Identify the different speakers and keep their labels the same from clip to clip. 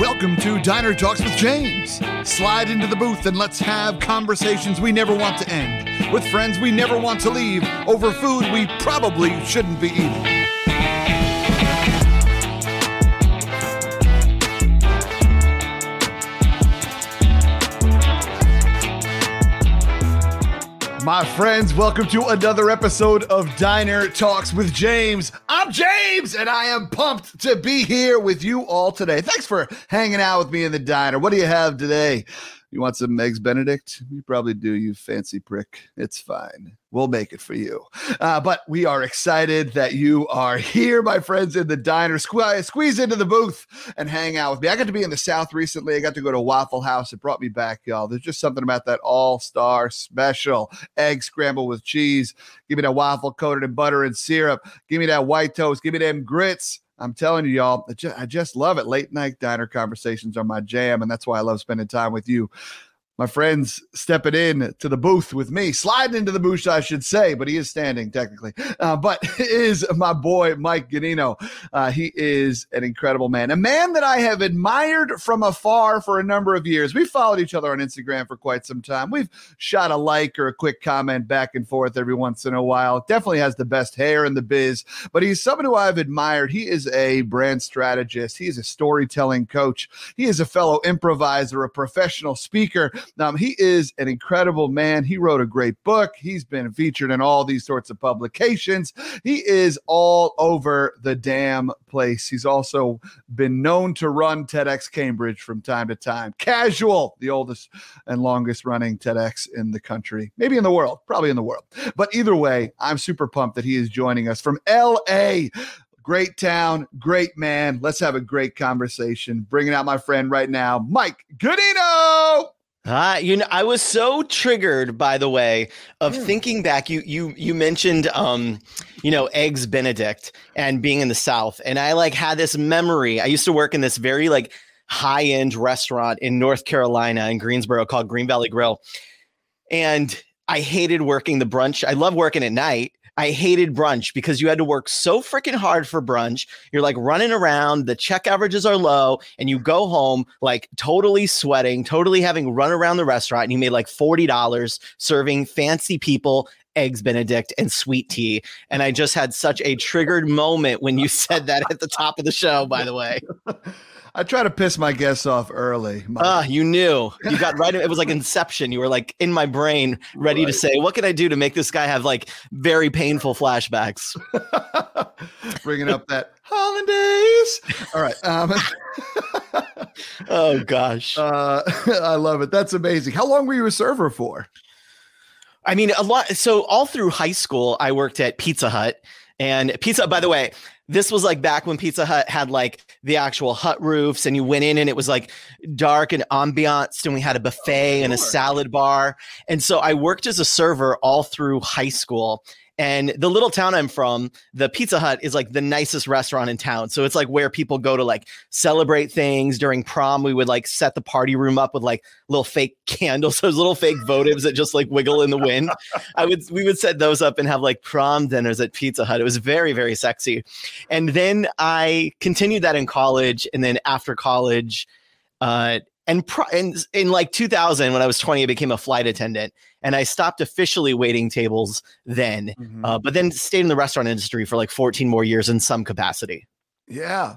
Speaker 1: Welcome to Diner Talks with James. Slide into the booth and let's have conversations we never want to end with friends we never want to leave over food we probably shouldn't be eating. My friends, welcome to another episode of Diner Talks with James. I'm James, and I am pumped to be here with you all today. Thanks for hanging out with me in the diner. What do you have today? You want some eggs Benedict? You probably do, you fancy prick. It's fine. We'll make it for you. Uh, but we are excited that you are here, my friends, in the diner. Sque- squeeze into the booth and hang out with me. I got to be in the South recently. I got to go to Waffle House. It brought me back, y'all. There's just something about that all star special egg scramble with cheese. Give me that waffle coated in butter and syrup. Give me that white toast. Give me them grits. I'm telling you, y'all, I just, I just love it. Late night diner conversations are my jam, and that's why I love spending time with you my friends stepping in to the booth with me, sliding into the booth, I should say, but he is standing technically. Uh, but is my boy Mike Ganino. Uh, he is an incredible man, a man that I have admired from afar for a number of years. We followed each other on Instagram for quite some time. We've shot a like or a quick comment back and forth every once in a while. Definitely has the best hair in the biz, but he's someone who I've admired. He is a brand strategist. He is a storytelling coach. He is a fellow improviser, a professional speaker um, he is an incredible man. He wrote a great book. He's been featured in all these sorts of publications. He is all over the damn place. He's also been known to run TEDx Cambridge from time to time. Casual, the oldest and longest running TEDx in the country, maybe in the world, probably in the world. But either way, I'm super pumped that he is joining us from LA. Great town, great man. Let's have a great conversation. Bringing out my friend right now, Mike Ganino.
Speaker 2: Ah, you know, I was so triggered, by the way, of mm. thinking back. You you you mentioned, um, you know, eggs Benedict and being in the South, and I like had this memory. I used to work in this very like high end restaurant in North Carolina in Greensboro called Green Valley Grill, and I hated working the brunch. I love working at night, I hated brunch because you had to work so freaking hard for brunch. You're like running around, the check averages are low, and you go home like totally sweating, totally having run around the restaurant, and you made like $40 serving fancy people eggs benedict and sweet tea and i just had such a triggered moment when you said that at the top of the show by the way
Speaker 1: I try to piss my guests off early.
Speaker 2: Ah, uh, you knew. You got right. It was like Inception. You were like in my brain, ready right. to say, "What can I do to make this guy have like very painful flashbacks?"
Speaker 1: Bringing up that hollandaise. All right. Um,
Speaker 2: oh gosh,
Speaker 1: uh, I love it. That's amazing. How long were you a server for?
Speaker 2: I mean, a lot. So all through high school, I worked at Pizza Hut. And pizza, by the way, this was like back when Pizza Hut had like the actual hut roofs, and you went in and it was like dark and ambiance, and we had a buffet and a salad bar. And so I worked as a server all through high school. And the little town I'm from, the Pizza Hut is like the nicest restaurant in town. So it's like where people go to like celebrate things. During prom, we would like set the party room up with like little fake candles, those little fake votives that just like wiggle in the wind. I would we would set those up and have like prom dinners at Pizza Hut. It was very very sexy. And then I continued that in college, and then after college, uh, and pro- in, in like 2000 when i was 20 i became a flight attendant and i stopped officially waiting tables then mm-hmm. uh, but then stayed in the restaurant industry for like 14 more years in some capacity.
Speaker 1: Yeah.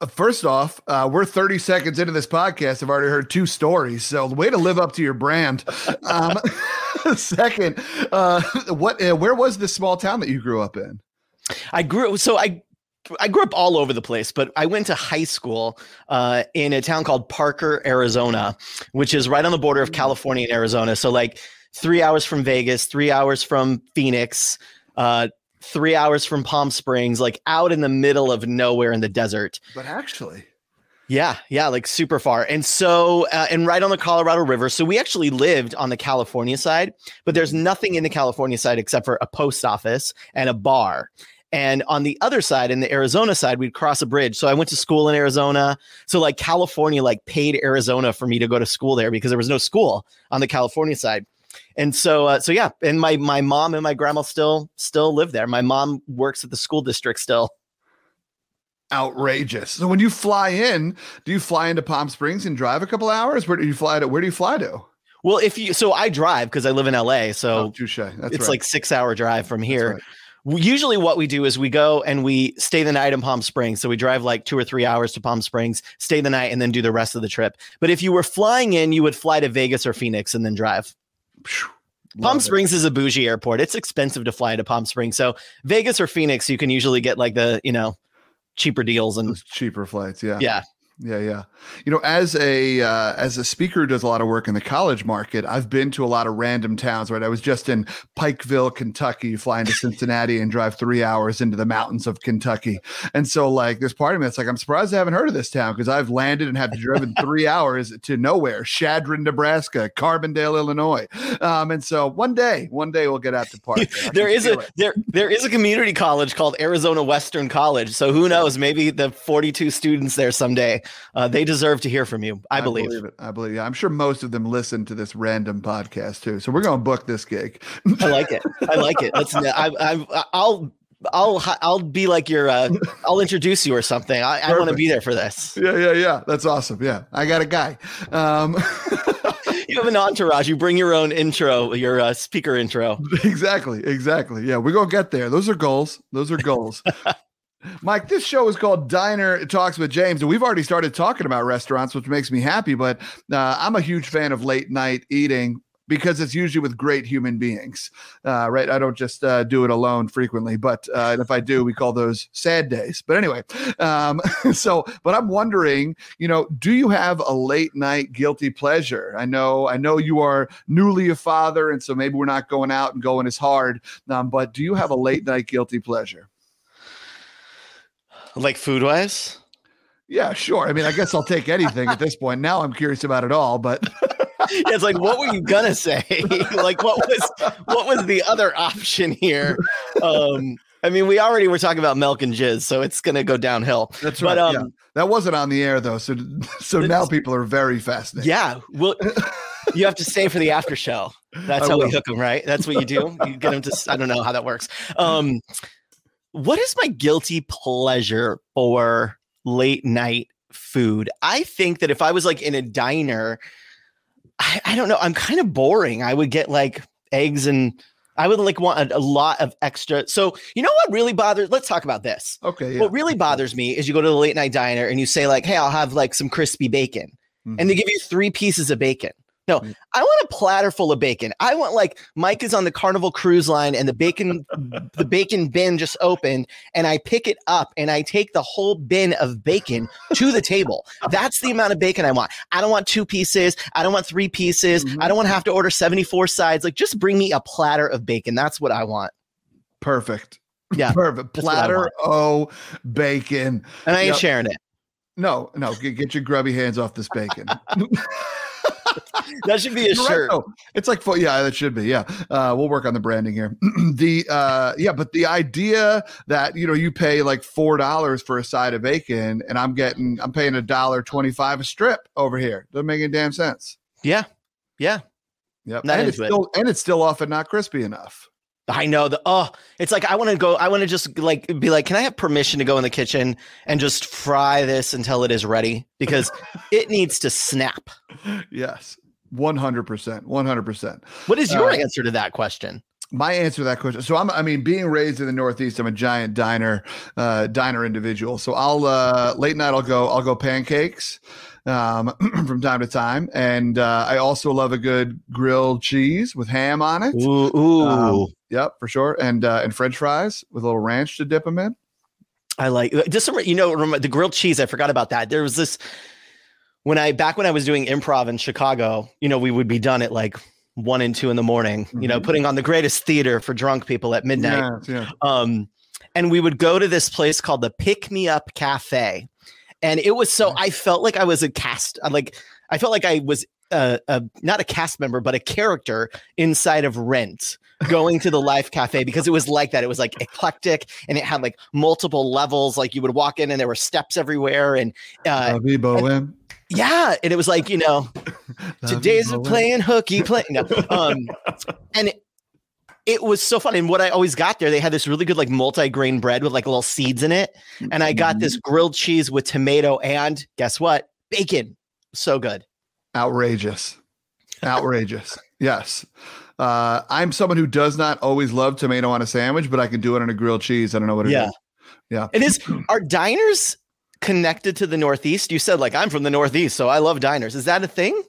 Speaker 1: Uh, first off uh, we're 30 seconds into this podcast i've already heard two stories so the way to live up to your brand um, second uh, what uh, where was this small town that you grew up in?
Speaker 2: I grew so I I grew up all over the place, but I went to high school uh, in a town called Parker, Arizona, which is right on the border of mm. California and Arizona. So, like three hours from Vegas, three hours from Phoenix, uh, three hours from Palm Springs, like out in the middle of nowhere in the desert.
Speaker 1: But actually,
Speaker 2: yeah, yeah, like super far. And so, uh, and right on the Colorado River. So we actually lived on the California side, but there's nothing in the California side except for a post office and a bar. And on the other side, in the Arizona side, we'd cross a bridge. So I went to school in Arizona. So like California, like paid Arizona for me to go to school there because there was no school on the California side. And so, uh, so yeah, and my my mom and my grandma still still live there. My mom works at the school district still.
Speaker 1: outrageous. So when you fly in, do you fly into Palm Springs and drive a couple hours? Where do you fly to? Where do you fly to?
Speaker 2: Well, if you so I drive because I live in LA, so
Speaker 1: oh, touche. That's
Speaker 2: it's
Speaker 1: right.
Speaker 2: like six hour drive from here.
Speaker 1: right.
Speaker 2: Usually, what we do is we go and we stay the night in Palm Springs. So we drive like two or three hours to Palm Springs, stay the night, and then do the rest of the trip. But if you were flying in, you would fly to Vegas or Phoenix and then drive.
Speaker 1: Phew.
Speaker 2: Palm
Speaker 1: it.
Speaker 2: Springs is a bougie airport. It's expensive to fly to Palm Springs. So Vegas or Phoenix, you can usually get like the you know cheaper deals and
Speaker 1: Those cheaper flights. Yeah.
Speaker 2: yeah.
Speaker 1: Yeah, yeah. You know, as a uh, as a speaker who does a lot of work in the college market, I've been to a lot of random towns. Right, I was just in Pikeville, Kentucky, flying to Cincinnati and drive three hours into the mountains of Kentucky. And so, like, there's part of me that's like, I'm surprised I haven't heard of this town because I've landed and have driven three hours to nowhere, Chadron, Nebraska, Carbondale, Illinois. Um, and so, one day, one day we'll get out to park.
Speaker 2: There is a
Speaker 1: it.
Speaker 2: there there is a community college called Arizona Western College. So who knows? Maybe the 42 students there someday, uh, they deserve to hear from you. I, believe.
Speaker 1: it. I believe. Yeah, I'm sure most of them listen to this random podcast too. So we're going to book this gig.
Speaker 2: I like it. I like it. Let's. I, I I'll. I'll I'll be like your uh, I'll introduce you or something. I, I want to be there for this.
Speaker 1: Yeah, yeah, yeah. That's awesome. Yeah, I got a guy. Um,
Speaker 2: You have an entourage. You bring your own intro, your uh, speaker intro.
Speaker 1: exactly, exactly. Yeah, we're gonna get there. Those are goals. Those are goals. Mike, this show is called Diner Talks with James, and we've already started talking about restaurants, which makes me happy. But uh, I'm a huge fan of late night eating because it's usually with great human beings, uh, right? I don't just uh, do it alone frequently, but uh, if I do, we call those sad days. But anyway, um, so but I'm wondering, you know, do you have a late night guilty pleasure? I know, I know you are newly a father, and so maybe we're not going out and going as hard. Um, but do you have a late night guilty pleasure?
Speaker 2: Like food wise.
Speaker 1: Yeah, sure. I mean, I guess I'll take anything at this point. Now I'm curious about it all, but
Speaker 2: Yeah, it's like what were you gonna say? like what was what was the other option here? Um, I mean, we already were talking about milk and jizz, so it's gonna go downhill.
Speaker 1: that's
Speaker 2: But,
Speaker 1: right.
Speaker 2: um,
Speaker 1: yeah. That wasn't on the air though, so so now people are very fascinated.
Speaker 2: Yeah, well, you have to stay for the after show. That's
Speaker 1: I
Speaker 2: how
Speaker 1: will.
Speaker 2: we hook them, right? That's what you do. You get them to. I don't know how that works. Um, what is my guilty pleasure for late night food? I think that if I was like in a diner, I, I don't know. I'm kind of boring. I would get like eggs and. I would like want a, a lot of extra. So you know what really bothers? Let's talk about this.
Speaker 1: Okay. Yeah.
Speaker 2: What really bothers me is you go to the late night diner and you say like, "Hey, I'll have like some crispy bacon," and they give you three pieces of bacon. No,
Speaker 1: Mhm.
Speaker 2: I want a platter full of bacon. I want like Mike is on the Carnival Cruise Line and the bacon, the bacon bin just opened, and I pick it up and I take the whole bin of bacon to the table. That's the amount of bacon I want. I don't want two pieces. I don't want three pieces.
Speaker 1: Mhm.
Speaker 2: I don't want to have to order seventy four sides. Like, just bring me a platter of bacon. That's what I want.
Speaker 1: Perfect.
Speaker 2: Yeah,
Speaker 1: Perfect.
Speaker 2: that's what I
Speaker 1: Platter o bacon.
Speaker 2: and I ain't
Speaker 1: Yep.
Speaker 2: sharing it.
Speaker 1: No, no, get, get your grubby hands off this bacon.
Speaker 2: That should be a
Speaker 1: You're
Speaker 2: shirt.
Speaker 1: though. It's like, yeah, that should be. Yeah. Uh, we'll work on the branding here. the, uh, yeah, but the idea that, you know, you pay like $4 for a side of bacon and I'm getting, I'm paying a dollar 25 a strip over here. Doesn't make any damn sense.
Speaker 2: Yeah, yeah.
Speaker 1: Yep.
Speaker 2: Not
Speaker 1: and it's
Speaker 2: it.
Speaker 1: still, and it's still often not crispy enough.
Speaker 2: I know the oh, it's like I want to go. I want to just like be like, can I have permission to go in the kitchen and just fry this until it is ready because it needs to snap.
Speaker 1: Yes. 100%. 100%.
Speaker 2: What is your
Speaker 1: Uh,
Speaker 2: answer to that question?
Speaker 1: My answer to that question. So I'm, I mean, being raised in the Northeast, I'm a giant diner, uh, diner individual. So I'll, uh, late night, I'll go, I'll go pancakes, um, from time to time. And, uh, I also love a good grilled cheese with ham on it.
Speaker 2: Ooh, ooh.
Speaker 1: Um, Yep, for sure. And, uh, and French fries with a little ranch to dip them in.
Speaker 2: I like just some- you know the grilled cheese. I forgot about that. There was this when I back when I was doing improv in Chicago. You know, we would be done at like one and two in the morning. You know,
Speaker 1: Mhm.
Speaker 2: putting on the greatest theater for drunk people at midnight.
Speaker 1: Yeah, yeah.
Speaker 2: um and we would go to this place called the pick me up cafe and it was so i felt like i was a cast uh, like i felt like i was uh, a not a cast member but a character inside of rent going to the life cafe because it was like that it was like eclectic and it had like multiple levels like you would walk in and there were steps everywhere and uh
Speaker 1: bohème.
Speaker 2: yeah and it was like you know today's playing hooky playing. no um and it, it was so fun. And what I always got there, they had this really good like multi-grain bread with like little seeds in it. And I got this
Speaker 1: Mm-hmm.
Speaker 2: grilled cheese with tomato and guess what? Bacon. So good.
Speaker 1: Outrageous. Outrageous. yes. Uh, I'm someone who does not always love tomato on a sandwich, but I can do it on a grilled cheese. I don't know what it is.
Speaker 2: Yeah.
Speaker 1: Yeah.
Speaker 2: It is. Are diners connected to the Northeast? You said like I'm from the Northeast, so I love diners. Is that a thing?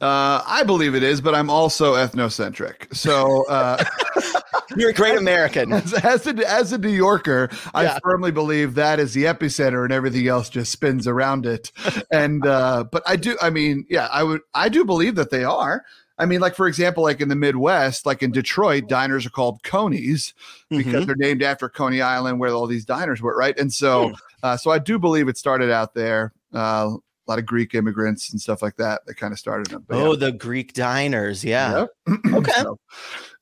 Speaker 1: Uh, I believe it is, but I'm also ethnocentric. So, uh,
Speaker 2: You're a great American.
Speaker 1: as, as, a, as a New Yorker, I
Speaker 2: Yeah.
Speaker 1: firmly believe that is the epicenter and everything else just spins around it. and, uh, but I do, I mean, yeah, I would, I do believe that they are. I mean, like, for example, like in the Midwest, like in Detroit, diners are called Conies because
Speaker 2: Mhm.
Speaker 1: they're named after Coney Island where all these diners were, right? And so,
Speaker 2: Hmm.
Speaker 1: uh, so I do believe it started out there. Uh, a lot of Greek immigrants and stuff like that that kind of started them. But yeah.
Speaker 2: Oh, the Greek diners. Yeah.
Speaker 1: Yep.
Speaker 2: Okay.
Speaker 1: So,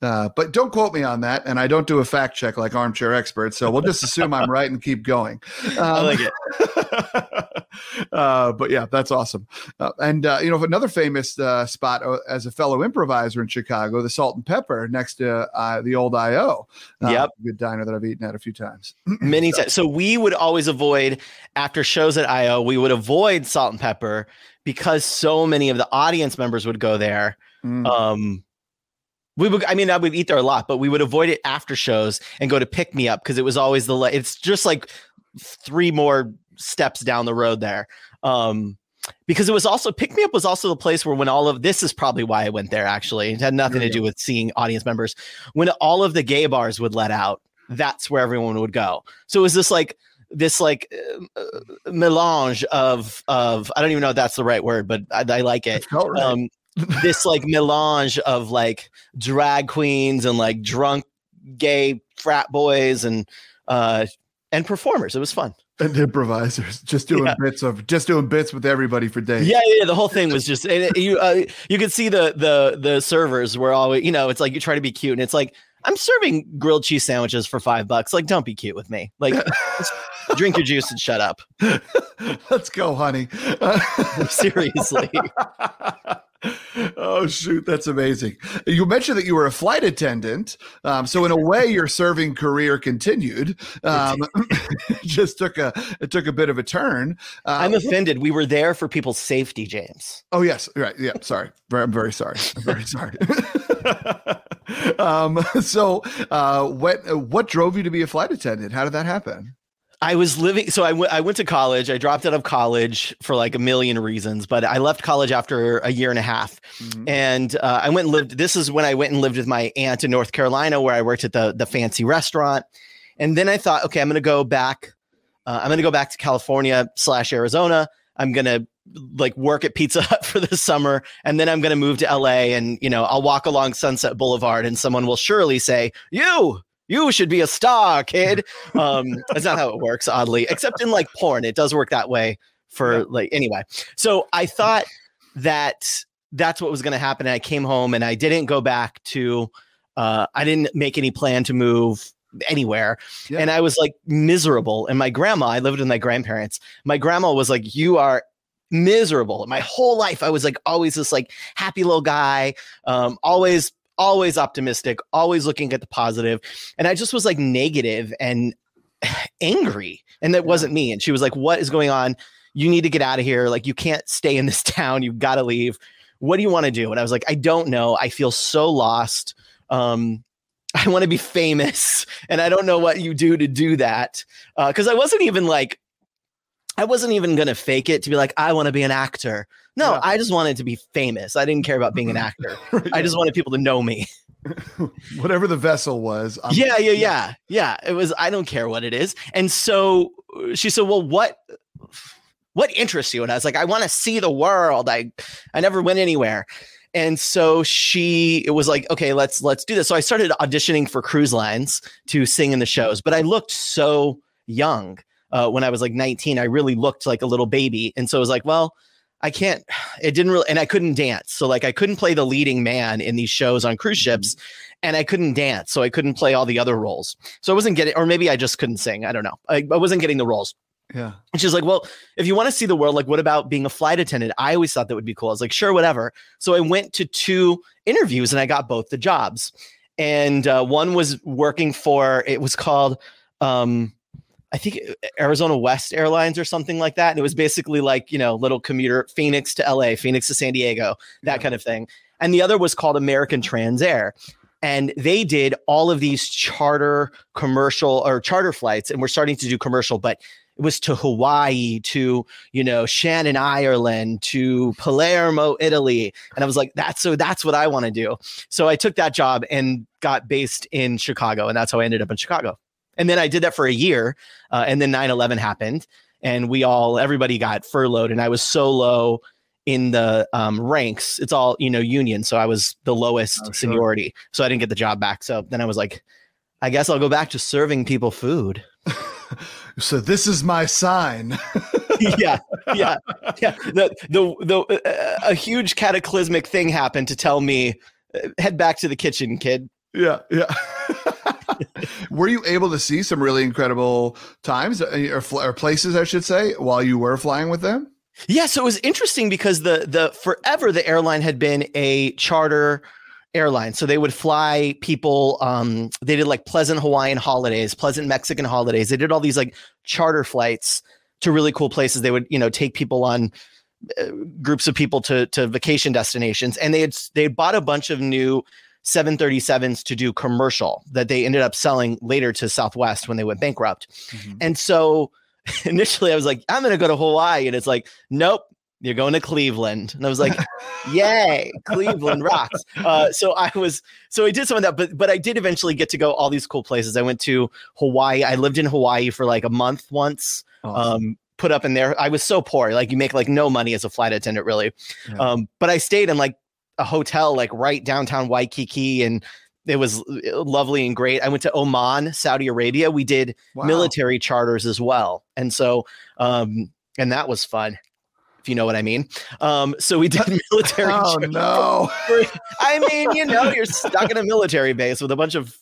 Speaker 1: uh, but don't quote me on that, and I don't do a fact check like armchair experts. So we'll just assume I'm right and keep going.
Speaker 2: I
Speaker 1: Um,
Speaker 2: like it.
Speaker 1: uh, but yeah, that's awesome. Uh, and uh, you know, another famous uh, spot uh, as a fellow improviser in Chicago, the Salt and Pepper next to uh, the old IO.
Speaker 2: Yep.
Speaker 1: good diner that I've eaten at a few times.
Speaker 2: Many times. So we would always avoid after shows at IO, we would avoid salt and pepper because so many of the audience members would go there.
Speaker 1: Mm.
Speaker 2: Um we would I mean I would eat there a lot, but we would avoid it after shows and go to pick me up because it was always the it's just like three more steps down the road there. Um because it was also pick me up was also the place where when all of this is probably why I went there actually. It had nothing to do with seeing audience members. When all of the gay bars would let out, that's where everyone would go. So it was this like this like uh, uh, melange of of I don't even know if that's the right word, but I, I like it.
Speaker 1: Right.
Speaker 2: Um, this like melange of like drag queens and like drunk gay frat boys and uh and performers. It was fun.
Speaker 1: and improvisers just doing
Speaker 2: Yeah.
Speaker 1: bits of just doing bits with everybody for days.
Speaker 2: Yeah, yeah. The whole thing was just it- you. Uh, you could see the the the servers were always you know it's like you try to be cute and it's like I'm serving grilled cheese sandwiches for five bucks. Like don't be cute with me. Like drink your juice and shut up.
Speaker 1: Let's go, honey.
Speaker 2: Seriously.
Speaker 1: oh shoot, that's amazing. You mentioned that you were a flight attendant, um, so in a way, your serving career continued. Um, just took a it took a bit of a turn. Uh,
Speaker 2: I'm offended. We were there for people's safety, James.
Speaker 1: oh yes, right. Yeah, sorry. I'm very sorry. I'm very sorry. um, so, uh, what what drove you to be a flight attendant? How did that happen?
Speaker 2: I was living, so I went. To college. I dropped out of college for like a million reasons, but I left college after a year and a half,
Speaker 1: Mhm.
Speaker 2: and uh, I went and lived. This is when I went and lived with my aunt in North Carolina, where I worked at the the fancy restaurant, and then I thought, okay, I'm going to go back. Uh, I'm going to go back to California slash Arizona. I'm going to like work at Pizza Hut for the summer, and then I'm going to move to LA, and you know, I'll walk along Sunset Boulevard, and someone will surely say, "You." You should be a star, kid. Um, that's not how it works, oddly, except in like porn. It does work that way for
Speaker 1: Yeah.
Speaker 2: like anyway. So I thought that that's what was going to happen. And I came home and I didn't go back to, uh, I didn't make any plan to move anywhere.
Speaker 1: Yeah.
Speaker 2: And I was like miserable. And my grandma, I lived with my grandparents. My grandma was like, You are miserable. My whole life, I was like always this like happy little guy, um, always, always optimistic, always looking at the positive. And I just was like negative and angry. And that wasn't me. And she was like, What is going on? You need to get out of here. Like, you can't stay in this town. You've got to leave. What do you want to do? And I was like, I don't know. I feel so lost. Um, I want to be famous, and I don't know what you do to do that. Because I wasn't even like, I wasn't even gonna fake it to be like, I want to be an actor. No,
Speaker 1: Yeah.
Speaker 2: I just wanted to be famous. I didn't care about being an actor. I just wanted people to know me.
Speaker 1: whatever the vessel was. I'm-
Speaker 2: yeah, yeah, yeah, yeah. It was. I don't care what it is. And so she said, "Well, what, what interests you?" And I was like, "I want to see the world. I, I never went anywhere." And so she it was like, "Okay, let's let's do this." So I started auditioning for cruise lines to sing in the shows, but I looked so young uh, when I was like 19. I really looked like a little baby, and so I was like, "Well." I can't, it didn't really, and I couldn't dance. So, like, I couldn't play the leading man in these shows on cruise ships and I couldn't dance, so I couldn't play all the other roles. So I wasn't getting, or maybe I just couldn't sing. I don't know. I, I wasn't getting the roles.
Speaker 1: yeah.
Speaker 2: And she's like, "Well, if you want to see the world, like, what about being a flight attendant?" I always thought that would be cool. I was like, "Sure, whatever." So I went to two interviews and I got both the jobs. and uh, one was working for it was called um, I think uh, Arizona West Airlines or something like that. And it was basically like, you know, little commuter Phoenix to LA, Phoenix to San Diego, that yeah. kind of thing. And the other was called American Trans Air. And they did all of these charter commercial or charter flights, and we're starting to do commercial, but it was to Hawaii, to you know Shannon, Ireland, to Palermo, Italy, and I was like, that's so that's what I want to do. So I took that job and got based in Chicago, and that's how I ended up in Chicago. And then I did that for a year. Uh, and then 9 11 happened. And we all, everybody got furloughed. And I was so low in the um, ranks. It's all, you know, union. So I was the lowest oh, seniority. Sure. So I didn't get the job back. So then I was like, I guess I'll go back to serving people food.
Speaker 1: so this is my sign.
Speaker 2: yeah, yeah, yeah. The the the uh, a huge cataclysmic thing happened to tell me uh, head back to the kitchen, kid.
Speaker 1: Yeah, yeah. were you able to see some really incredible times uh, or, or places, I should say, while you were flying with them?
Speaker 2: Yeah, so it was interesting because the the forever the airline had been a charter airline. So they would fly people. Um, they did like pleasant Hawaiian holidays, pleasant Mexican holidays. They did all these like charter flights to really cool places. They would, you know, take people on uh, groups of people to to vacation destinations, and they had they bought a bunch of new 737s to do commercial that they ended up selling later to Southwest when they went bankrupt. Mm-hmm. And so initially I was like, I'm going to go to Hawaii. And it's like, nope, you're going to Cleveland. And I was like, yay, Cleveland rocks. Uh, so I was, so I did some of that, but, but I did eventually get to go all these cool places. I went to Hawaii. I lived in Hawaii for like a month once. Awesome. Um, put up in there. I was so poor. Like you make like no money as a flight attendant really. Yeah. Um, but I stayed in like a hotel like right downtown Waikiki and it was uh, lovely and great. I went to Oman, Saudi Arabia. We did wow. military charters as well. And so um and that was fun. If you know what I mean. Um so we did military
Speaker 1: Oh no.
Speaker 2: I mean, you know, you're stuck in a military base with a bunch of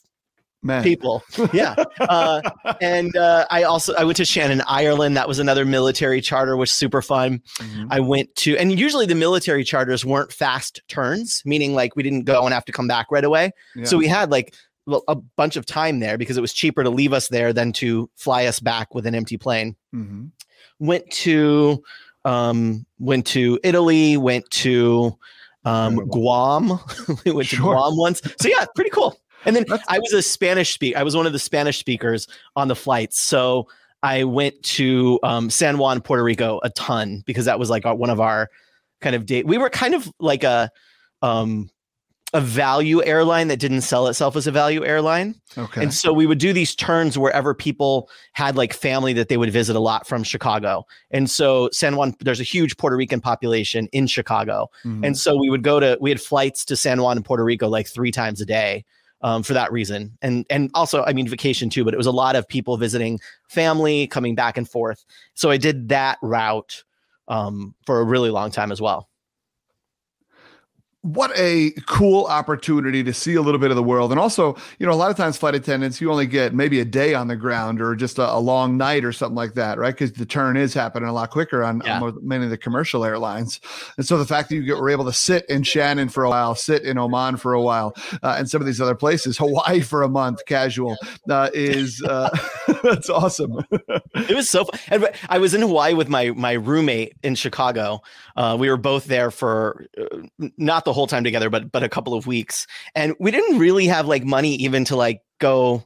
Speaker 2: Man. people. Yeah. Uh, and uh, I also I went to Shannon, Ireland. That was another military charter, which super fun. Mm-hmm. I went to, and usually the military charters weren't fast turns, meaning like we didn't go and have to come back right away. Yeah. So we had like a bunch of time there because it was cheaper to leave us there than to fly us back with an empty plane. Mm-hmm. Went to um, went to Italy. Went to um, Guam. we went sure. to Guam once. So yeah, pretty cool. And then That's- I was a Spanish speak. I was one of the Spanish speakers on the flights. So I went to um, San Juan, Puerto Rico, a ton because that was like our, one of our kind of date. We were kind of like a um, a value airline that didn't sell itself as a value airline. Okay. And so we would do these turns wherever people had like family that they would visit a lot from Chicago. And so San Juan, there's a huge Puerto Rican population in Chicago. Mm-hmm. And so we would go to, we had flights to San Juan and Puerto Rico like three times a day um, for that reason. And and also, I mean, vacation too. But it was a lot of people visiting family, coming back and forth. So I did that route um, for a really long time as well
Speaker 1: what a cool opportunity to see a little bit of the world. And also, you know, a lot of times flight attendants, you only get maybe a day on the ground or just a, a long night or something like that, right? Because the turn is happening a lot quicker on, yeah. on, many of the commercial airlines. And so the fact that you get, were able to sit in Shannon for a while, sit in Oman for a while, uh, and some of these other places, Hawaii for a month, casual, uh, is uh, that's awesome.
Speaker 2: it was so fun. I was in Hawaii with my my roommate in Chicago. Uh, we were both there for uh, not the the whole time together, but but a couple of weeks, and we didn't really have like money even to like go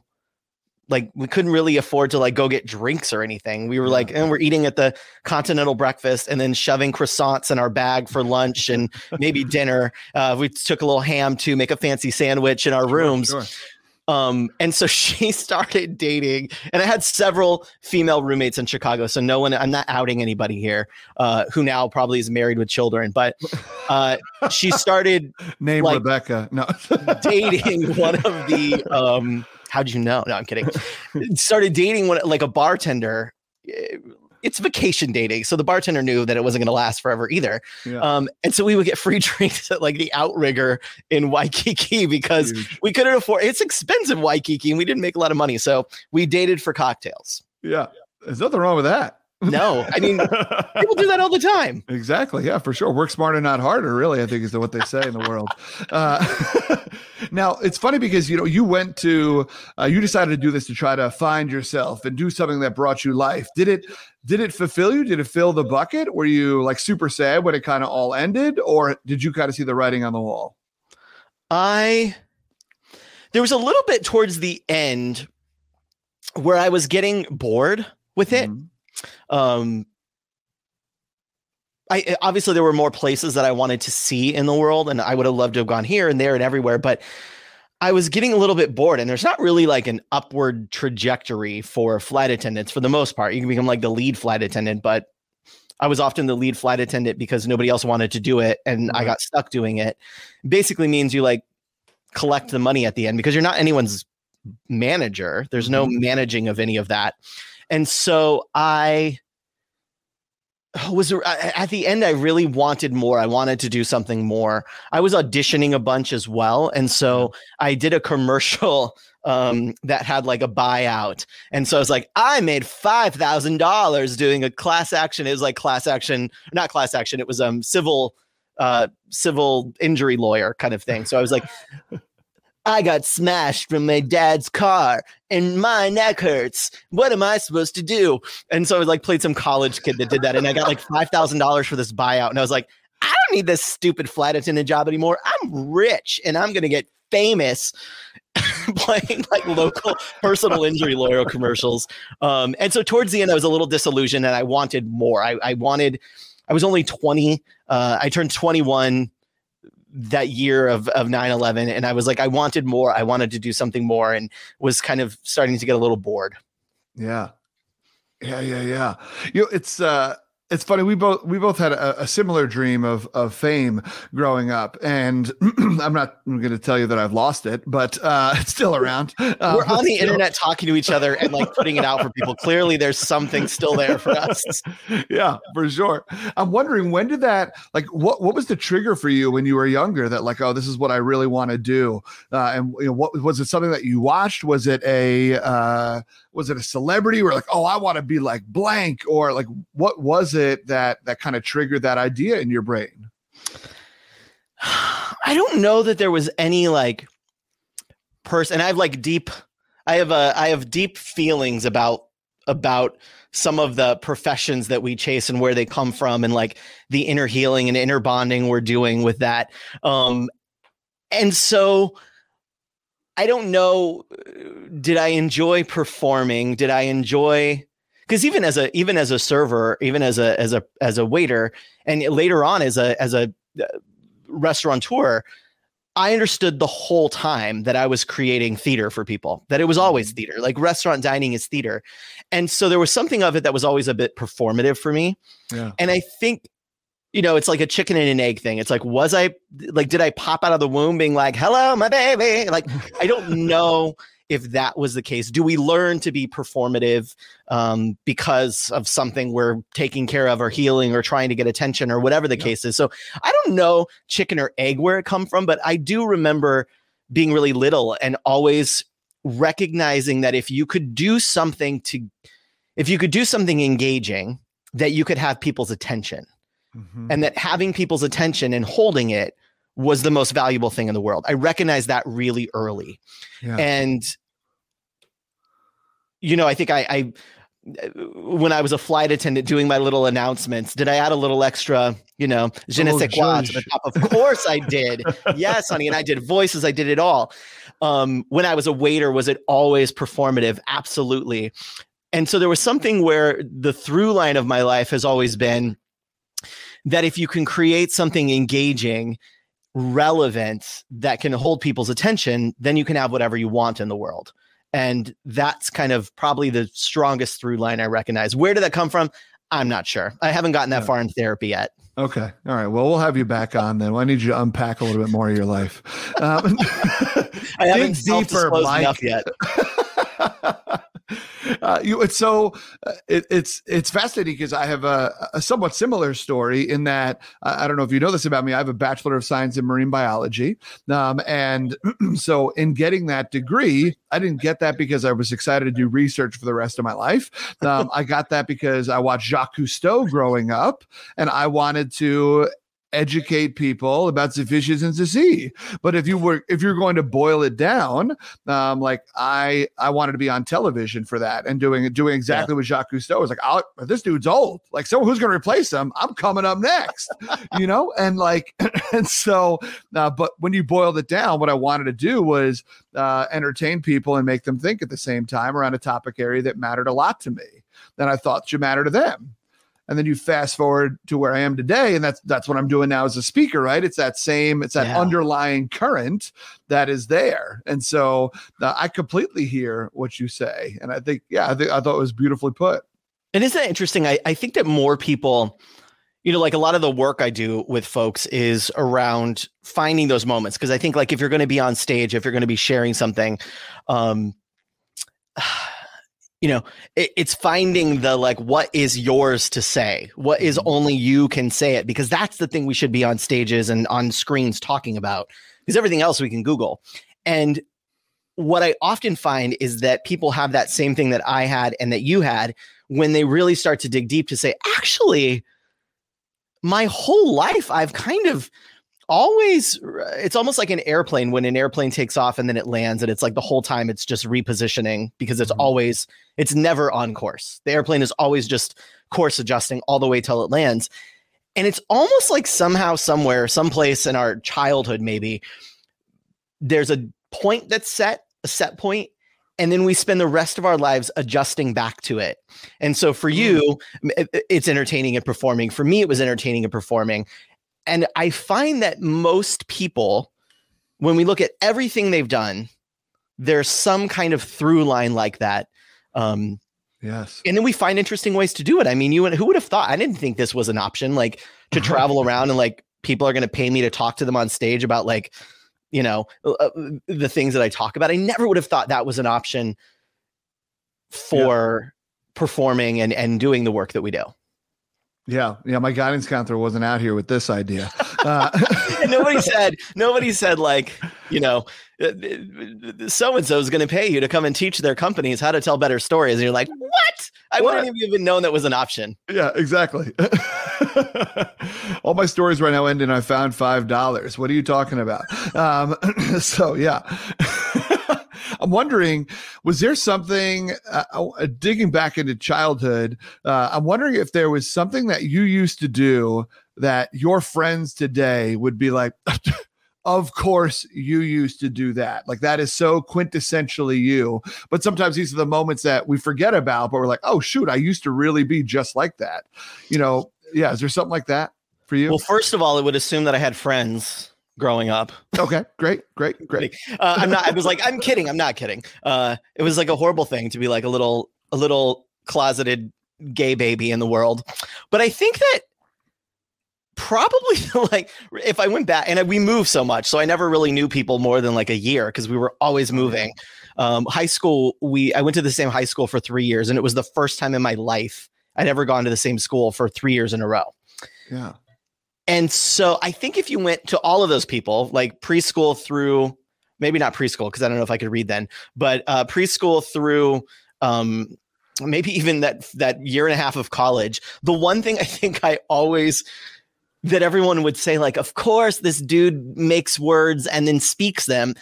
Speaker 2: like we couldn't really afford to like go get drinks or anything. We were like, and we're eating at the continental breakfast and then shoving croissants in our bag for lunch and maybe dinner. Uh, we took a little ham to make a fancy sandwich in our rooms. Sure, sure. Um, and so she started dating, and I had several female roommates in Chicago. So no one, I'm not outing anybody here, uh, who now probably is married with children, but uh, she started
Speaker 1: name like, Rebecca, no,
Speaker 2: dating one of the. Um, how'd you know? No, I'm kidding. started dating one like a bartender eh, it's vacation dating. So the bartender knew that it wasn't going to last forever either. Yeah. Um, and so we would get free drinks at like the Outrigger in Waikiki because Huge. we couldn't afford it's expensive Waikiki and we didn't make a lot of money. So we dated for cocktails.
Speaker 1: Yeah. There's nothing wrong with that.
Speaker 2: No, I mean people do that all the time.
Speaker 1: Exactly. Yeah, for sure. Work smarter, not harder. Really, I think is what they say in the world. Uh, now it's funny because you know you went to uh, you decided to do this to try to find yourself and do something that brought you life. Did it? Did it fulfill you? Did it fill the bucket? Were you like super sad when it kind of all ended, or did you kind of see the writing on the wall?
Speaker 2: I there was a little bit towards the end where I was getting bored with it. Mm-hmm um, I eh, obviously there were more places that I wanted to see in the world, and I would have loved to have gone here and there and everywhere, but I was getting a little bit bored, and there's not really like an upward trajectory for flight attendants for the most part. You can become like the lead flight attendant, but I was often the lead flight attendant because nobody else wanted to do it, and I got stuck doing it. Basically means you like collect the money at the end because you're not anyone's manager. There's no mm-hmm. managing of any of that. And so I was at the end i really wanted more. I wanted to do something more. I was auditioning a bunch as well. And so i did a commercial um, that had like a buyout. And so i was like i made $5000 doing a class action. It was like class action not class action. It was um civil uh civil injury lawyer kind of thing. So i was like I got smashed from my dad's car and my neck hurts. What am I supposed to do? And so I like played some college kid that did that. And I got like $5,000 for this buyout. And I was like, I don't need this stupid flight attendant job anymore. I'm rich and I'm going to get famous playing like local personal injury lawyer commercials. Um, and so towards the end, I was a little disillusioned and I wanted more. I, I wanted, I was only 20. Uh, I turned 21 that year of of 9/11 and I was like I wanted more I wanted to do something more and was kind of starting to get a little bored.
Speaker 1: Yeah. Yeah, yeah, yeah. You know, it's uh it's funny we both we both had a, a, similar dream of of fame growing up and i'm not going to tell you that i've lost it but uh it's still around.
Speaker 2: Uh, we're on the still... internet talking to each other and like putting it out for people. Clearly there's something still there for us.
Speaker 1: Yeah for sure. I'm wondering when did that like what what was the trigger for you when you were younger that like oh this is what i really want to do? Uh and you know what was it something that you watched? Was it a uh was it a celebrity or like oh i want to be like blank? Or like what was it that that kind of triggered that idea in your brain
Speaker 2: i don't know that there was any like person i have like deep i have a i have deep feelings about about some of the professions that we chase and where they come from and like the inner healing and inner bonding we're doing with that um and so I don't know. Did I enjoy performing? Did I enjoy? Because even as a even as a server, even as a as a as a waiter, and later on as a as a uh, restaurateur, I understood the whole time that I was creating theater for people. That it was always mm-hmm. theater. Like restaurant dining is theater, and so there was something of it that was always a bit performative for me. Yeah. And I think you know, it's like a chicken and an egg thing. It's like, was I like, did I pop out of the womb being like, hello, my baby? Like, I don't know if that was the case. Do we learn to be performative um, because of something we're taking care of or healing or trying to get attention or whatever the yeah. case is? So I don't know chicken or egg where it come from, but I do remember being really little and always recognizing that if you could do something to, if you could do something engaging, that you could have people's attention mm-hmm. and that having people's attention and holding it was the most valuable thing in the world. I recognized that really early. Yeah. And you know, I think I, I when I was a flight attendant doing my little announcements, did I add a little extra, you know, je ne sais quoi to the top? Of course I did. yes, honey. And I did voices, I did it all. Um, when I was a waiter, was it always performative? Absolutely. And so there was something where the through line of my life has always been that if you can create something engaging, relevant, that can hold people's attention, then you can have whatever you want in the world. And that's kind of probably the strongest through line I recognize. Where did that come from? I'm not sure. I haven't gotten that far in therapy yet.
Speaker 1: Okay. All right. Well, we'll have you back on then. Well, I need you to unpack a little bit more of your life. Um,
Speaker 2: I haven't deeper, Mike. enough yet.
Speaker 1: Uh, you, it's so uh, it, it's it's fascinating because I have a, a, somewhat similar story in that I don't know if you know this about me. I have a bachelor of science in marine biology, um, and so in getting that degree, I didn't get that because I was excited to do research for the rest of my life. Um, I got that because I watched Jacques Cousteau growing up, and I wanted to educate people about sufficiency of sea. But if you were if you're going to boil it down, um, like I I wanted to be on television for that and doing doing exactly yeah. what Jacques Cousteau was like. i this dude's old. Like so who's going to replace him. I'm coming up next. you know, and like and so. Uh, but when you boiled it down, what I wanted to do was uh, entertain people and make them think at the same time around a topic area that mattered a lot to me. That I thought should matter to them and then you fast forward to where I am today, and that's that's what I'm doing now as a speaker, right? It's that same, it's that yeah. underlying current that is there, and so uh, I completely hear what you say, and I think, yeah, I think I thought it was beautifully put.
Speaker 2: And isn't that interesting? I, I think that more people, you know, like a lot of the work I do with folks is around finding those moments because I think like if you're going to be on stage, if you're going to be sharing something, um you know it, it's finding the like what is yours to say? What is mm-hmm. only you can say it? Because that's the thing we should be on stages and on screens talking about because everything else we can google. And what i often find is that people have that same thing that i had and that you had when they really start to dig deep to say actually my whole life i've kind of always it's almost like an airplane when an airplane takes off and then it lands and it's like the whole time it's just repositioning because it's mm-hmm. always it's never on course the airplane is always just course adjusting all the way till it lands and it's almost like somehow somewhere someplace in our childhood maybe there's a point that's set a set point and then we spend the rest of our lives adjusting back to it. And so for you, mm. it's entertaining and performing. For me, it was entertaining and performing. And I find that most people, when we look at everything they've done, there's some kind of through line like that. Um,
Speaker 1: yes.
Speaker 2: And then we find interesting ways to do it. I mean, you who would have thought? I didn't think this was an option, like to travel around and like people are going to pay me to talk to them on stage about like, you know, uh, uh, the things that I talk about. I never would have thought that was an option for yeah. performing and and doing the work that we do.
Speaker 1: Yeah, yeah. My guidance counselor wasn't out here with this idea.
Speaker 2: Uh, nobody said. Nobody said like, you know, so and so is going to pay you to come and teach their companies how to tell better stories. And you're like, what? I what? wouldn't have even known that was an option.
Speaker 1: Yeah, exactly. All my stories right now end in I found five dollars. What are you talking about? Um, so yeah. I'm wondering, was there something uh, uh, digging back into childhood? Uh, I'm wondering if there was something that you used to do that your friends today would be like, of course you used to do that. Like that is so quintessentially you. But sometimes these are the moments that we forget about, but we're like, oh shoot, I used to really be just like that. You know, yeah. Is there something like that for you?
Speaker 2: Well, first of all, it would assume that I had friends growing up.
Speaker 1: Okay, great, great, great.
Speaker 2: uh, I'm not. I was like, I'm kidding. I'm not kidding. Uh, it was like a horrible thing to be like a little, a little closeted gay baby in the world. But I think that probably like if I went back and we moved so much, so I never really knew people more than like a year because we were always moving. Um, high school, we I went to the same high school for three years, and it was the first time in my life I'd ever gone to the same school for three years in a row.
Speaker 1: Yeah.
Speaker 2: And so I think if you went to all of those people, like preschool through maybe not preschool, because I don't know if I could read then, but uh, preschool through um, maybe even that that year and a half of college, the one thing I think I always that everyone would say, like, of course, this dude makes words and then speaks them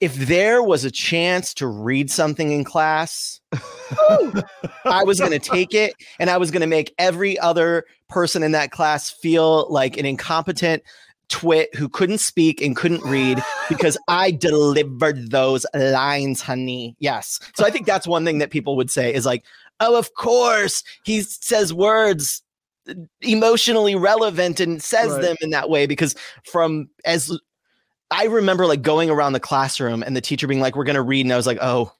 Speaker 2: if there was a chance to read something in class, I was going to take it and I was going to make every other person in that class feel like an incompetent twit who couldn't speak and couldn't read because I delivered those lines, honey. Yes. So I think that's one thing that people would say is like, oh, of course, he says words uh, emotionally relevant and says right. them in that way because from as I remember like going around the classroom and the teacher being like, we're going to read. And I was like, oh,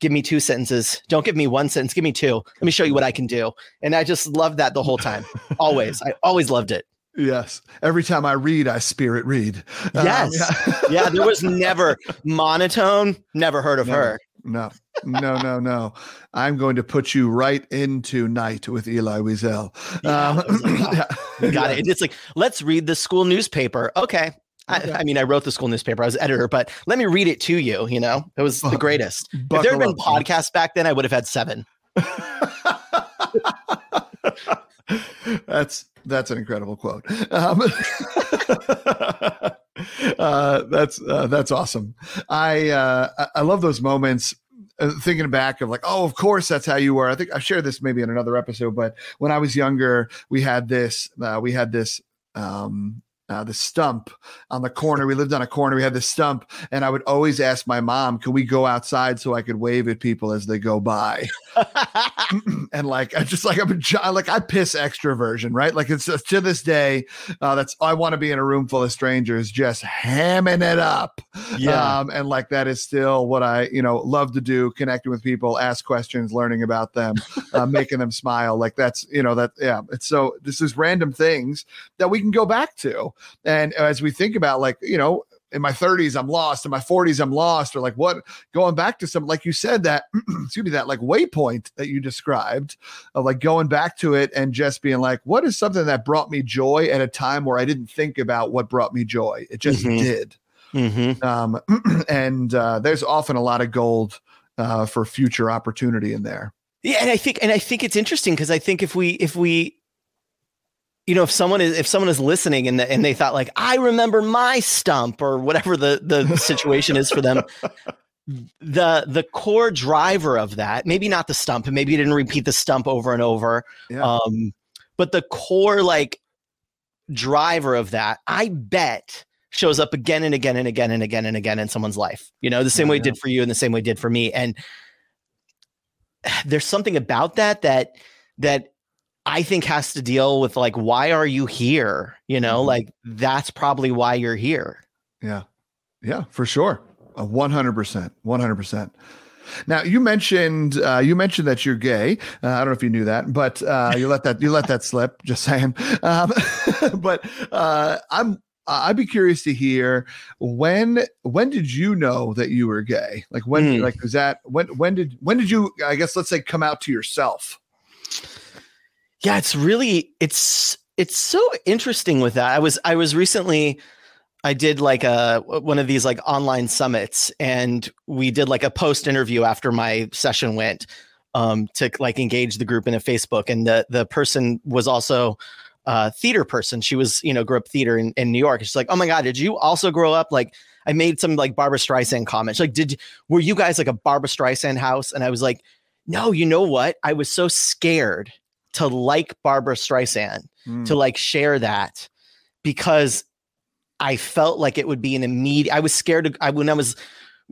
Speaker 2: give me two sentences. Don't give me one sentence. Give me two. Let me show you what I can do. And I just loved that the whole time. always. I always loved it.
Speaker 1: Yes. Every time I read, I spirit read.
Speaker 2: Um, yes. Um, yeah. yeah. There was never monotone. Never heard of never. her.
Speaker 1: no, no, no, no. I'm going to put you right into night with Elie Wiesel.
Speaker 2: Yeah,
Speaker 1: Um,
Speaker 2: like,
Speaker 1: yeah.
Speaker 2: Got it. It's like, let's read the school newspaper. Okay.
Speaker 1: Okay.
Speaker 2: I, I mean, I wrote the school newspaper. I was editor, but let me read it to you. You know, it was the greatest. If there had been
Speaker 1: up,
Speaker 2: podcasts back then, I would have had seven.
Speaker 1: that's that's an incredible quote. Um, uh, that's uh, that's awesome. I uh, I- I love those moments. Uh, thinking back of like, oh, of course, that's how you were. I think I shared this maybe in another episode, but when I was younger, we had this. Uh, we had this. Um, uh, the stump on the corner. We lived on a corner. We had the stump, and I would always ask my mom, "Can we go outside so I could wave at people as they go by?" and like I just like I'm a like I piss extroversion, right? Like it's it's to this day, uh, that's I want to be in a room full of strangers, just hamming it up.
Speaker 2: Yeah.
Speaker 1: um, and like that is still what I you know love to do, connecting with people, ask questions, learning about them, uh, making them smile. Like that's you know that yeah. It's so this is random things that we can go back to, and as we think about like you know. In my 30s, I'm lost. In my 40s, I'm lost. Or like what? Going back to some, like you said, that excuse me, that like waypoint that you described of like going back to it and just being like, what is something that brought me joy at a time where I didn't think about what brought me joy? It just
Speaker 2: Mhm.
Speaker 1: did.
Speaker 2: Mhm.
Speaker 1: Um, and uh, there's often a lot of gold uh, for future opportunity in there.
Speaker 2: Yeah, and I think and I think it's interesting because I think if we if we you know if someone is if someone is listening and the, and they thought like I remember my stump or whatever the the situation is for them the the core driver of that maybe not the stump and maybe you didn't repeat the stump over and over
Speaker 1: Yeah.
Speaker 2: um but the core like driver of that I bet shows up again and again and again and again and again in someone's life you know the same
Speaker 1: Yeah,
Speaker 2: way
Speaker 1: yeah.
Speaker 2: it did for you and the same way it did for me and there's something about that that that I think has to deal with like why are you here? You know,
Speaker 1: Mhm.
Speaker 2: like that's probably why you're here.
Speaker 1: Yeah. Yeah, for sure. A 100%. 100%. Now you mentioned uh, you mentioned that you're gay. Uh, I don't know if you knew that, but uh, you let that you let that slip. Just saying. Um, but uh, I'm I'd be curious to hear when when did you know that you were gay? Like when
Speaker 2: Hmm.
Speaker 1: like was that when when did when did you I guess let's say come out to yourself?
Speaker 2: Yeah, it's really it's it's so interesting with that. I was I was recently I did like a one of these like online summits and we did like a post interview after my session went um to like engage the group in a Facebook and the the person was also a theater person. She was, you know, grew up theater in, in New York. She's like, "Oh my god, did you also grow up like I made some like Barbra Streisand comments. Like, did were you guys like a Barbra Streisand house?" And I was like, "No, you know what? I was so scared to like Barbra Streisand,
Speaker 1: Mm.
Speaker 2: to like share that because I felt like it would be an immediate. I was scared to. I when I was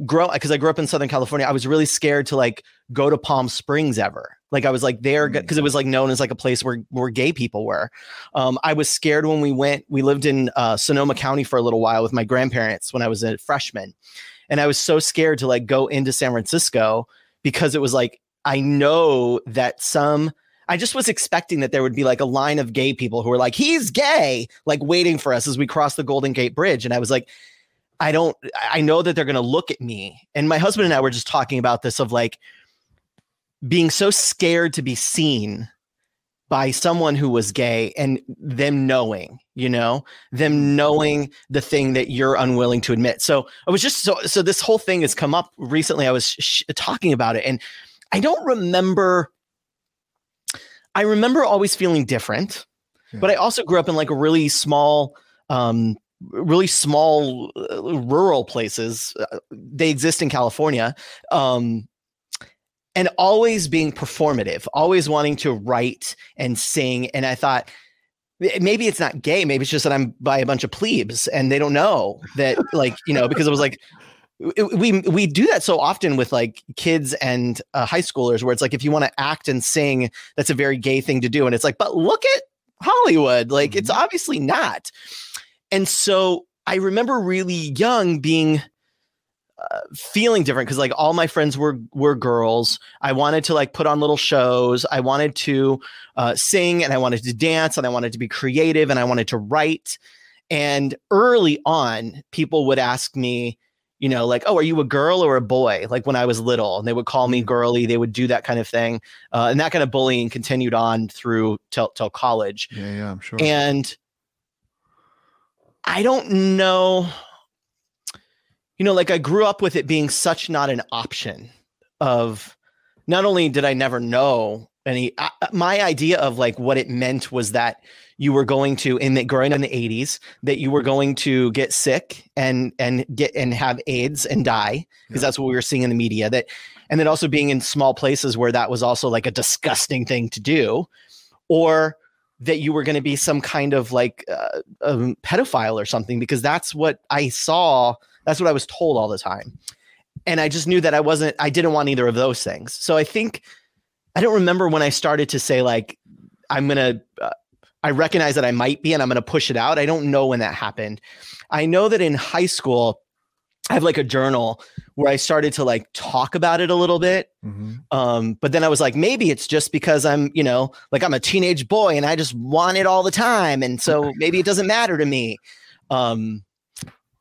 Speaker 2: grow because I grew up in Southern California. I was really scared to like go to Palm Springs ever. Like I was like there
Speaker 1: Mm.
Speaker 2: because it was like known as like a place where where gay people were. Um, I was scared when we went. We lived in uh, Sonoma County for a little while with my grandparents when I was a freshman, and I was so scared to like go into San Francisco because it was like I know that some. I just was expecting that there would be like a line of gay people who were like, he's gay, like waiting for us as we cross the Golden Gate Bridge. And I was like, I don't, I know that they're going to look at me. And my husband and I were just talking about this of like being so scared to be seen by someone who was gay and them knowing, you know, them mm-hmm. knowing the thing that you're unwilling to admit. So I was just so, so this whole thing has come up recently. I was sh- talking about it and I don't remember. I remember always feeling different,
Speaker 1: Yeah.
Speaker 2: but I also grew up in like a really small, um, really small uh, rural places. Uh, they exist in California. Um, and always being performative, always wanting to write and sing. And I thought, maybe it's not gay. Maybe it's just that I'm by a bunch of plebes and they don't know that, like, you know, because it was like, we we do that so often with like kids and uh, high schoolers where it's like if you want to act and sing that's a very gay thing to do. And it's like but look at hollywood. Like it's obviously not. And so i remember really young being uh, feeling different because like all my friends were were girls. I wanted to like put on little shows. I wanted to uh, sing and i wanted to dance and i wanted to be creative and i wanted to write. And early on people would ask me you know, like, oh, are you a girl or a boy? Like when I was little, and they would call me girly. They would do that kind of thing, uh, and that kind of bullying continued on through till till college.
Speaker 1: Yeah, yeah, I'm sure.
Speaker 2: And I don't know, you know, like I grew up with it being such not an option. Of not only did I never know any, uh, my idea of like what it meant was that you were going to in the growing in the 80s that you were going to get sick and and get and have AIDS and die because
Speaker 1: Yeah.
Speaker 2: that's what we were seeing in the media that and then also being in small places where that was also like a disgusting thing to do or that you were going to be some kind of like uh, um, pedophile or something because that's what I saw that's what I was told all the time. And I just knew that I wasn't I didn't want either of those things. So I think I don't remember when I started to say like I'm going to uh, I recognize that I might be and I'm going to push it out. I don't know when that happened. I know that in high school, I have like a journal where I started to like talk about it a little bit.
Speaker 1: Mhm.
Speaker 2: Um, but then I was like, maybe it's just because I'm, you know, like I'm a teenage boy and I just want it all the time. And so maybe it doesn't matter to me. Um,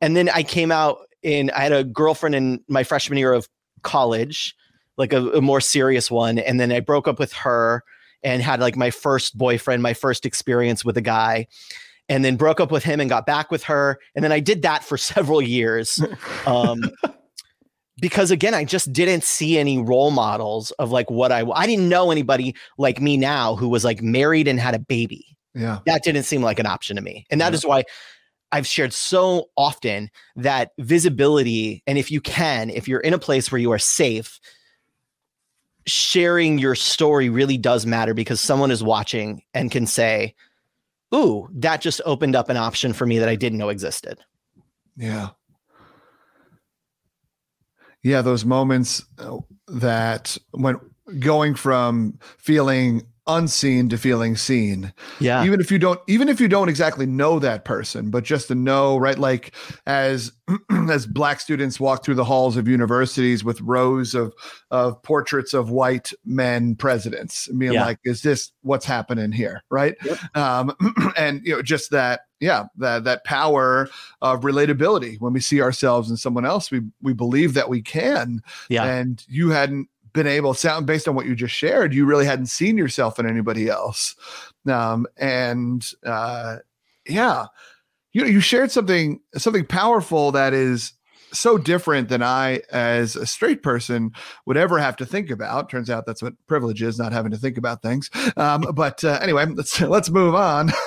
Speaker 2: and then I came out in, I had a girlfriend in my freshman year of college, like a, a more serious one. And then I broke up with her and had like my first boyfriend, my first experience with a guy, and then broke up with him and got back with her. And then I did that for several years. Um, because again, I just didn't see any role models of like what I, I didn't know anybody like me now who was like married and had a baby.
Speaker 1: Yeah.
Speaker 2: That didn't seem like an option to me. And that
Speaker 1: Yeah.
Speaker 2: is why I've shared so often that visibility, and if you can, if you're in a place where you are safe, sharing your story really does matter because someone is watching and can say, Ooh, that just opened up an option for me that I didn't know existed.
Speaker 1: Yeah. Yeah, those moments uh, that when going from feeling unseen to feeling seen
Speaker 2: Yeah.
Speaker 1: even if you don't even if you don't exactly know that person but just to know right like as as black students walk through the halls of universities with rows of of portraits of white men presidents being
Speaker 2: Yeah.
Speaker 1: like is this what's happening here right um and you know just that yeah that that power of relatability when we see ourselves in someone else we we believe that we can
Speaker 2: yeah.
Speaker 1: and you hadn't been able sound based on what you just shared you really hadn't seen yourself in anybody else. Um and uh yeah you know you shared something something powerful that is so different than i as a straight person would ever have to think about. Turns out that's what privilege is not having to think about things. Um but uh, anyway let's let's move on.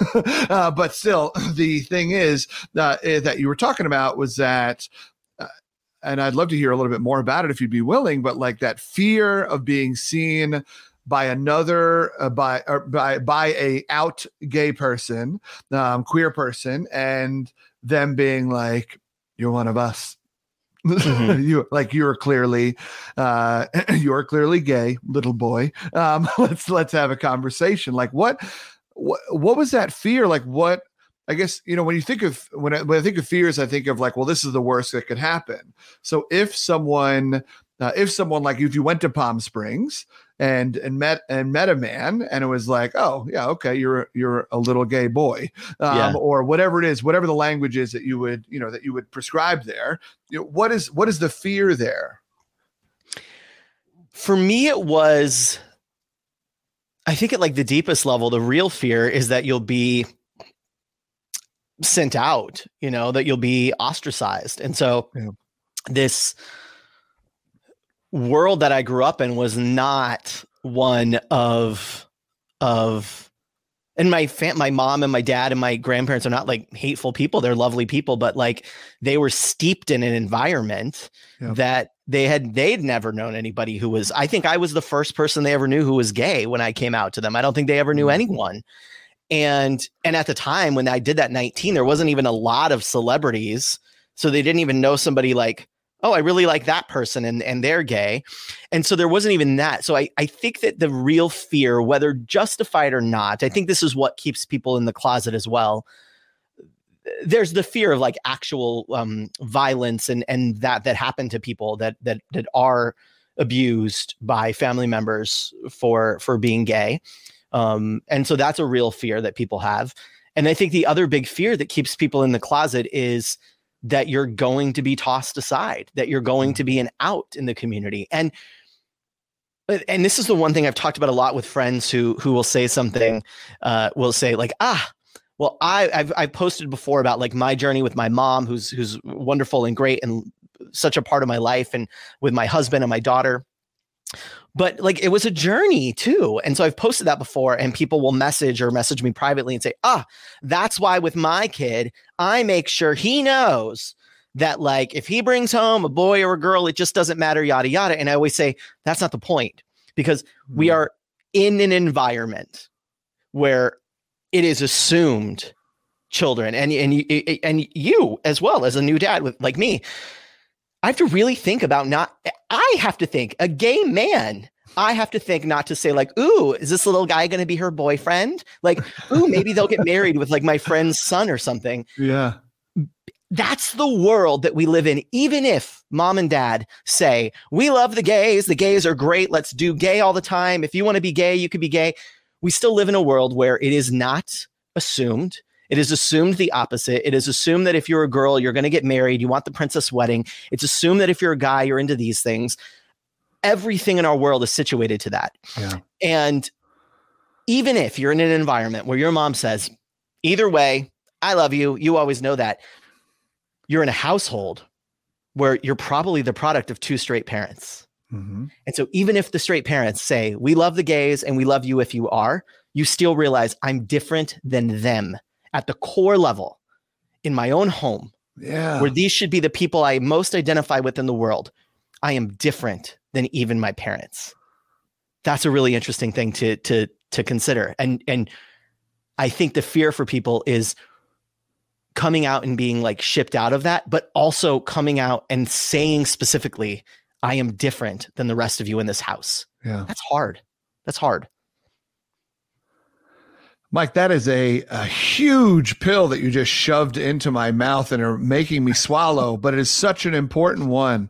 Speaker 1: Uh, but still the thing is uh, eh, that you were talking about was that and I'd love to hear a little bit more about it if you'd be willing. But like that fear of being seen by another uh, by or by by a out gay person, um, queer person, and them being like, "You're one of us."
Speaker 2: Mhm.
Speaker 1: you like you're clearly uh you're clearly gay little boy um let's let's have a conversation like what what what was that fear like what I guess you know when you think of when I, when I think of fears, I think of like, well, this is the worst that could happen. So if someone, uh, if someone like if you went to Palm Springs and and met and met a man and it was like, oh yeah, okay, you're you're a little gay boy, um,
Speaker 2: Yeah.
Speaker 1: or whatever it is, whatever the language is that you would you know that you would prescribe there. You know, what is what is the fear there?
Speaker 2: For me, it was, I think at like the deepest level, the real fear is that you'll be sent out, you know, that you'll be ostracized. And so
Speaker 1: Yeah.
Speaker 2: this world that I grew up in was not one of, of, and my fam- my mom and my dad and my grandparents are not like hateful people. They're lovely people, but like they were steeped in an environment
Speaker 1: Yeah.
Speaker 2: that they had they'd never known anybody who was I think I was the first person they ever knew who was gay when I came out to them. I don't think they ever knew
Speaker 1: Mhm.
Speaker 2: anyone. And and at the time when I did that 19 there wasn't even a lot of celebrities so they didn't even know somebody like oh I really like that person and and they're gay. And so there wasn't even that. So I I think that the real fear whether justified or not I think this is what keeps people in the closet as well there's the fear of like actual um, violence and and that that happened to people that that that are abused by family members for for being gay um, and so that's a real fear that people have and i think the other big fear that keeps people in the closet is that you're going to be tossed aside, that you're going to be an out in the community. And and this is the one thing I've talked about a lot with friends who who will say something, uh, will say like, ah, well, I I've I've posted before about like my journey with my mom, who's who's wonderful and great and such a part of my life, and with my husband and my daughter. But like it was a journey too. And so I've posted that before, and people will message or message me privately and say, ah, that's why with my kid, I make sure he knows that like if he brings home a boy or a girl, it just doesn't matter, yada yada. And I always say that's not the point because we are in an environment where it is assumed children and and and you as well as a new dad with like me I have to really think about not I have to think a gay man I have to think not to say like, "Ooh, is this little guy going to be her boyfriend?" Like, "Ooh, maybe they'll get married with like my friend's son or something."
Speaker 1: Yeah
Speaker 2: that's the world that we live in. Even if mom and dad say, we love the gays, the gays are great, let's do gay all the time. If you want to be gay, you could be gay. We still live in a world where it is not assumed. It is assumed the opposite. It is assumed that if you're a girl, you're going to get married, you want the princess wedding. It's assumed that if you're a guy, you're into these things. Everything in our world is situated to that. Yeah. And even if you're in an environment where your mom says, either way, I love you, you always know that you're in a household where you're probably the product of two straight parents. Mm-hmm. And so, even if the straight parents say, We love the gays and we love you if you are, you still realize I'm different than them at the core level in my own home.
Speaker 1: Yeah.
Speaker 2: Where these should be the people I most identify with in the world. I am different than even my parents. That's a really interesting thing to to to consider. And and I think the fear for people is coming out and being like shipped out of that, but also coming out and saying specifically, I am different than the rest of you in this house.
Speaker 1: Yeah.
Speaker 2: That's hard. That's hard.
Speaker 1: Mike, that is a, a huge pill that you just shoved into my mouth and are making me swallow, but it is such an important one.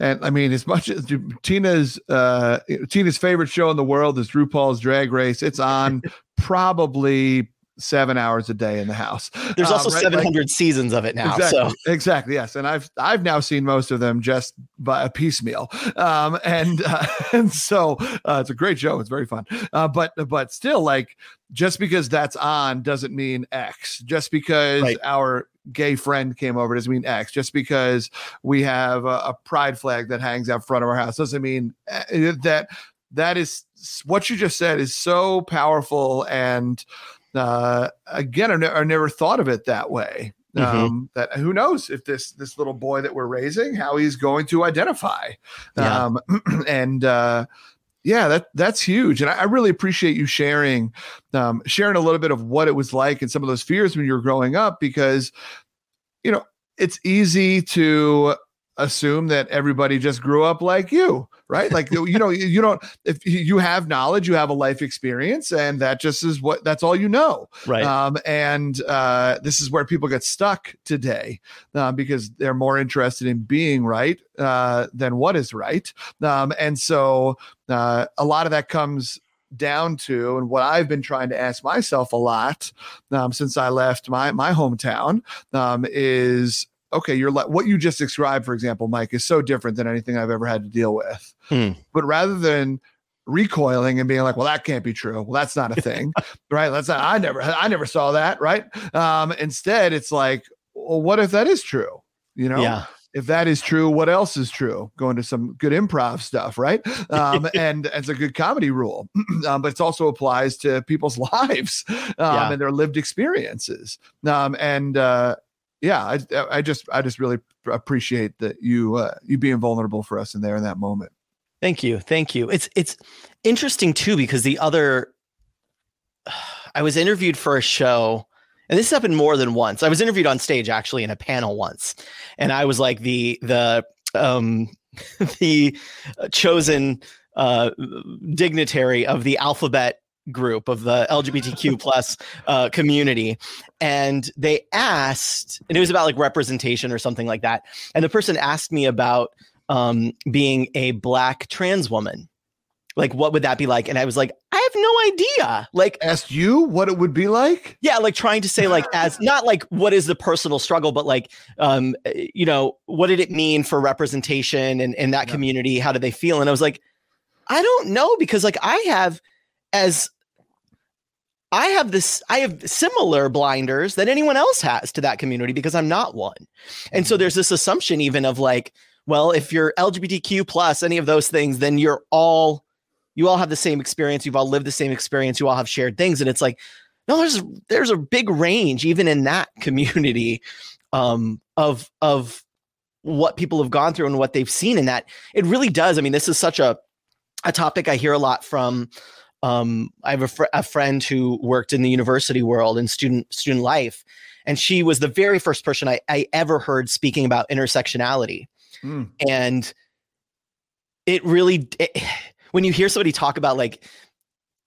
Speaker 1: And I mean, as much as Tina's uh, Tina's favorite show in the world is RuPaul's Drag Race, it's on probably seven hours a day in the house.
Speaker 2: There's also um, right? 700 like, seasons of it now.
Speaker 1: Exactly,
Speaker 2: so
Speaker 1: exactly, yes, and I've I've now seen most of them just by a piecemeal, um, and uh, and so uh, it's a great show. It's very fun, uh, but but still, like just because that's on doesn't mean X. Just because right. our gay friend came over doesn't mean X. Just because we have a, a pride flag that hangs out front of our house doesn't mean eh, that that is what you just said is so powerful and uh, again, I, ne- never thought of it that way. Mm-hmm. Um, that who knows if this this little boy that we're raising, how he's going to identify, yeah. um, and uh, yeah, that that's huge, and I, I really appreciate you sharing um, sharing a little bit of what it was like and some of those fears when you were growing up, because you know it's easy to assume that everybody just grew up like you right? Like you know you don't if you have knowledge you have a life experience and that just is what that's all you know.
Speaker 2: Right.
Speaker 1: Um, and uh, this is where people get stuck today uh, because they're more interested in being right uh, than what is right. Um, and so uh, a lot of that comes down to and what I've been trying to ask myself a lot um, since I left my my hometown um, is okay, you're like what you just described, for example, Mike, is so different than anything I've ever had to deal with. Hmm. But rather than recoiling and being like, well, that can't be true. Well, that's not a thing, right? That's not, I never, I never saw that, right? Um, instead, it's like, well, what if that is true? You know?
Speaker 2: Yeah.
Speaker 1: If that is true, what else is true? Going to some good improv stuff, right? Um, and it's a good comedy rule, um, but it also applies to people's lives um, yeah. and their lived experiences. Um, and uh, yeah, I, I just I just really appreciate that you uh, you being vulnerable for us in there in that moment.
Speaker 2: Thank you, thank you. It's it's interesting too because the other, I was interviewed for a show, and this happened more than once. I was interviewed on stage actually in a panel once, and I was like the the um the chosen uh dignitary of the alphabet group of the LGBTQ plus uh, community, and they asked, and it was about like representation or something like that. And the person asked me about um, being a black trans woman, like what would that be like? And i was like i have no idea. Like
Speaker 1: asked you what it would be like?
Speaker 2: Yeah like trying to say like as not like what is the personal struggle but like um you know what did it mean for representation and in that yeah. community? How do they feel? And i was like i don't know because like i have as I have this, I have similar blinders that anyone else has to that community because I'm not one. And so mm-hmm. there's this assumption even of like, well, if you're LGBTQ plus any of those things, then you're all, you all have the same experience. You've all lived the same experience. You all have shared things. And it's like, no, there's, there's a big range even in that community um, of, of what people have gone through and what they've seen in that. It really does. I mean, this is such a, a topic I hear a lot from um, I have a, fr- a, friend who worked in the university world and student student life, and she was the very first person I, I ever heard speaking about intersectionality, mm. and it really it, when you hear somebody talk about like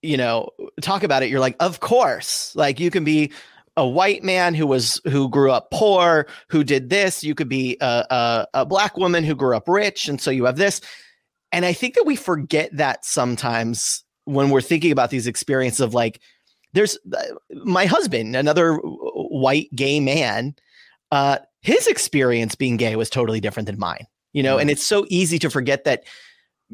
Speaker 2: you know talk about it you're like of course. Like you can be a white man who was who grew up poor who did this. You could be a, a, a black woman who grew up rich and so you have this. And i think that we forget that sometimes when we're thinking about these experiences of like there's my husband another white gay man uh his experience being gay was totally different than mine you know and it's so easy to forget that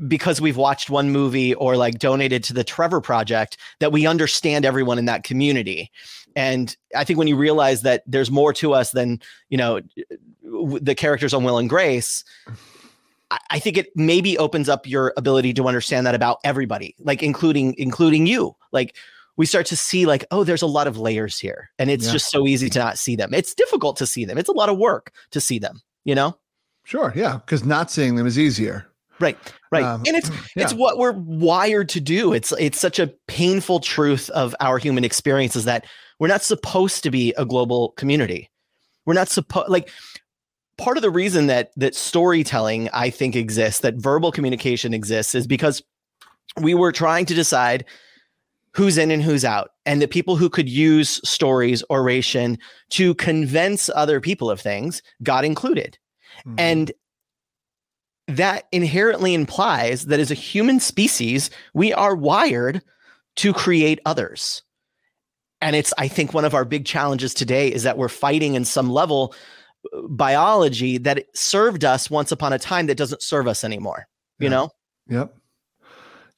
Speaker 2: because we've watched one movie or like donated to the Trevor Project that we understand everyone in that community. And I think when you realize that there's more to us than, you know, the characters on Will and Grace, I think it maybe opens up your ability to understand that about everybody, like including including you. Like we start to see like, oh, there's a lot of layers here. And it's yeah. just so easy to not see them. It's difficult to see them. It's a lot of work to see them, you know?
Speaker 1: Sure. Yeah. Because not seeing them is easier.
Speaker 2: Right. Right. Um, and it's yeah. it's what we're wired to do. It's it's such a painful truth of our human experience is that we're not supposed to be a global community. We're not supposed like part of the reason that that storytelling I think exists, that verbal communication exists, is because we were trying to decide who's in and who's out, and the people who could use stories, oration to convince other people of things got included. Mm-hmm. And that inherently implies that as a human species, we are wired to create others. And it's, I think, one of our big challenges today is that we're fighting in some level biology that served us once upon a time that doesn't serve us anymore you
Speaker 1: yeah.
Speaker 2: know?
Speaker 1: Yep.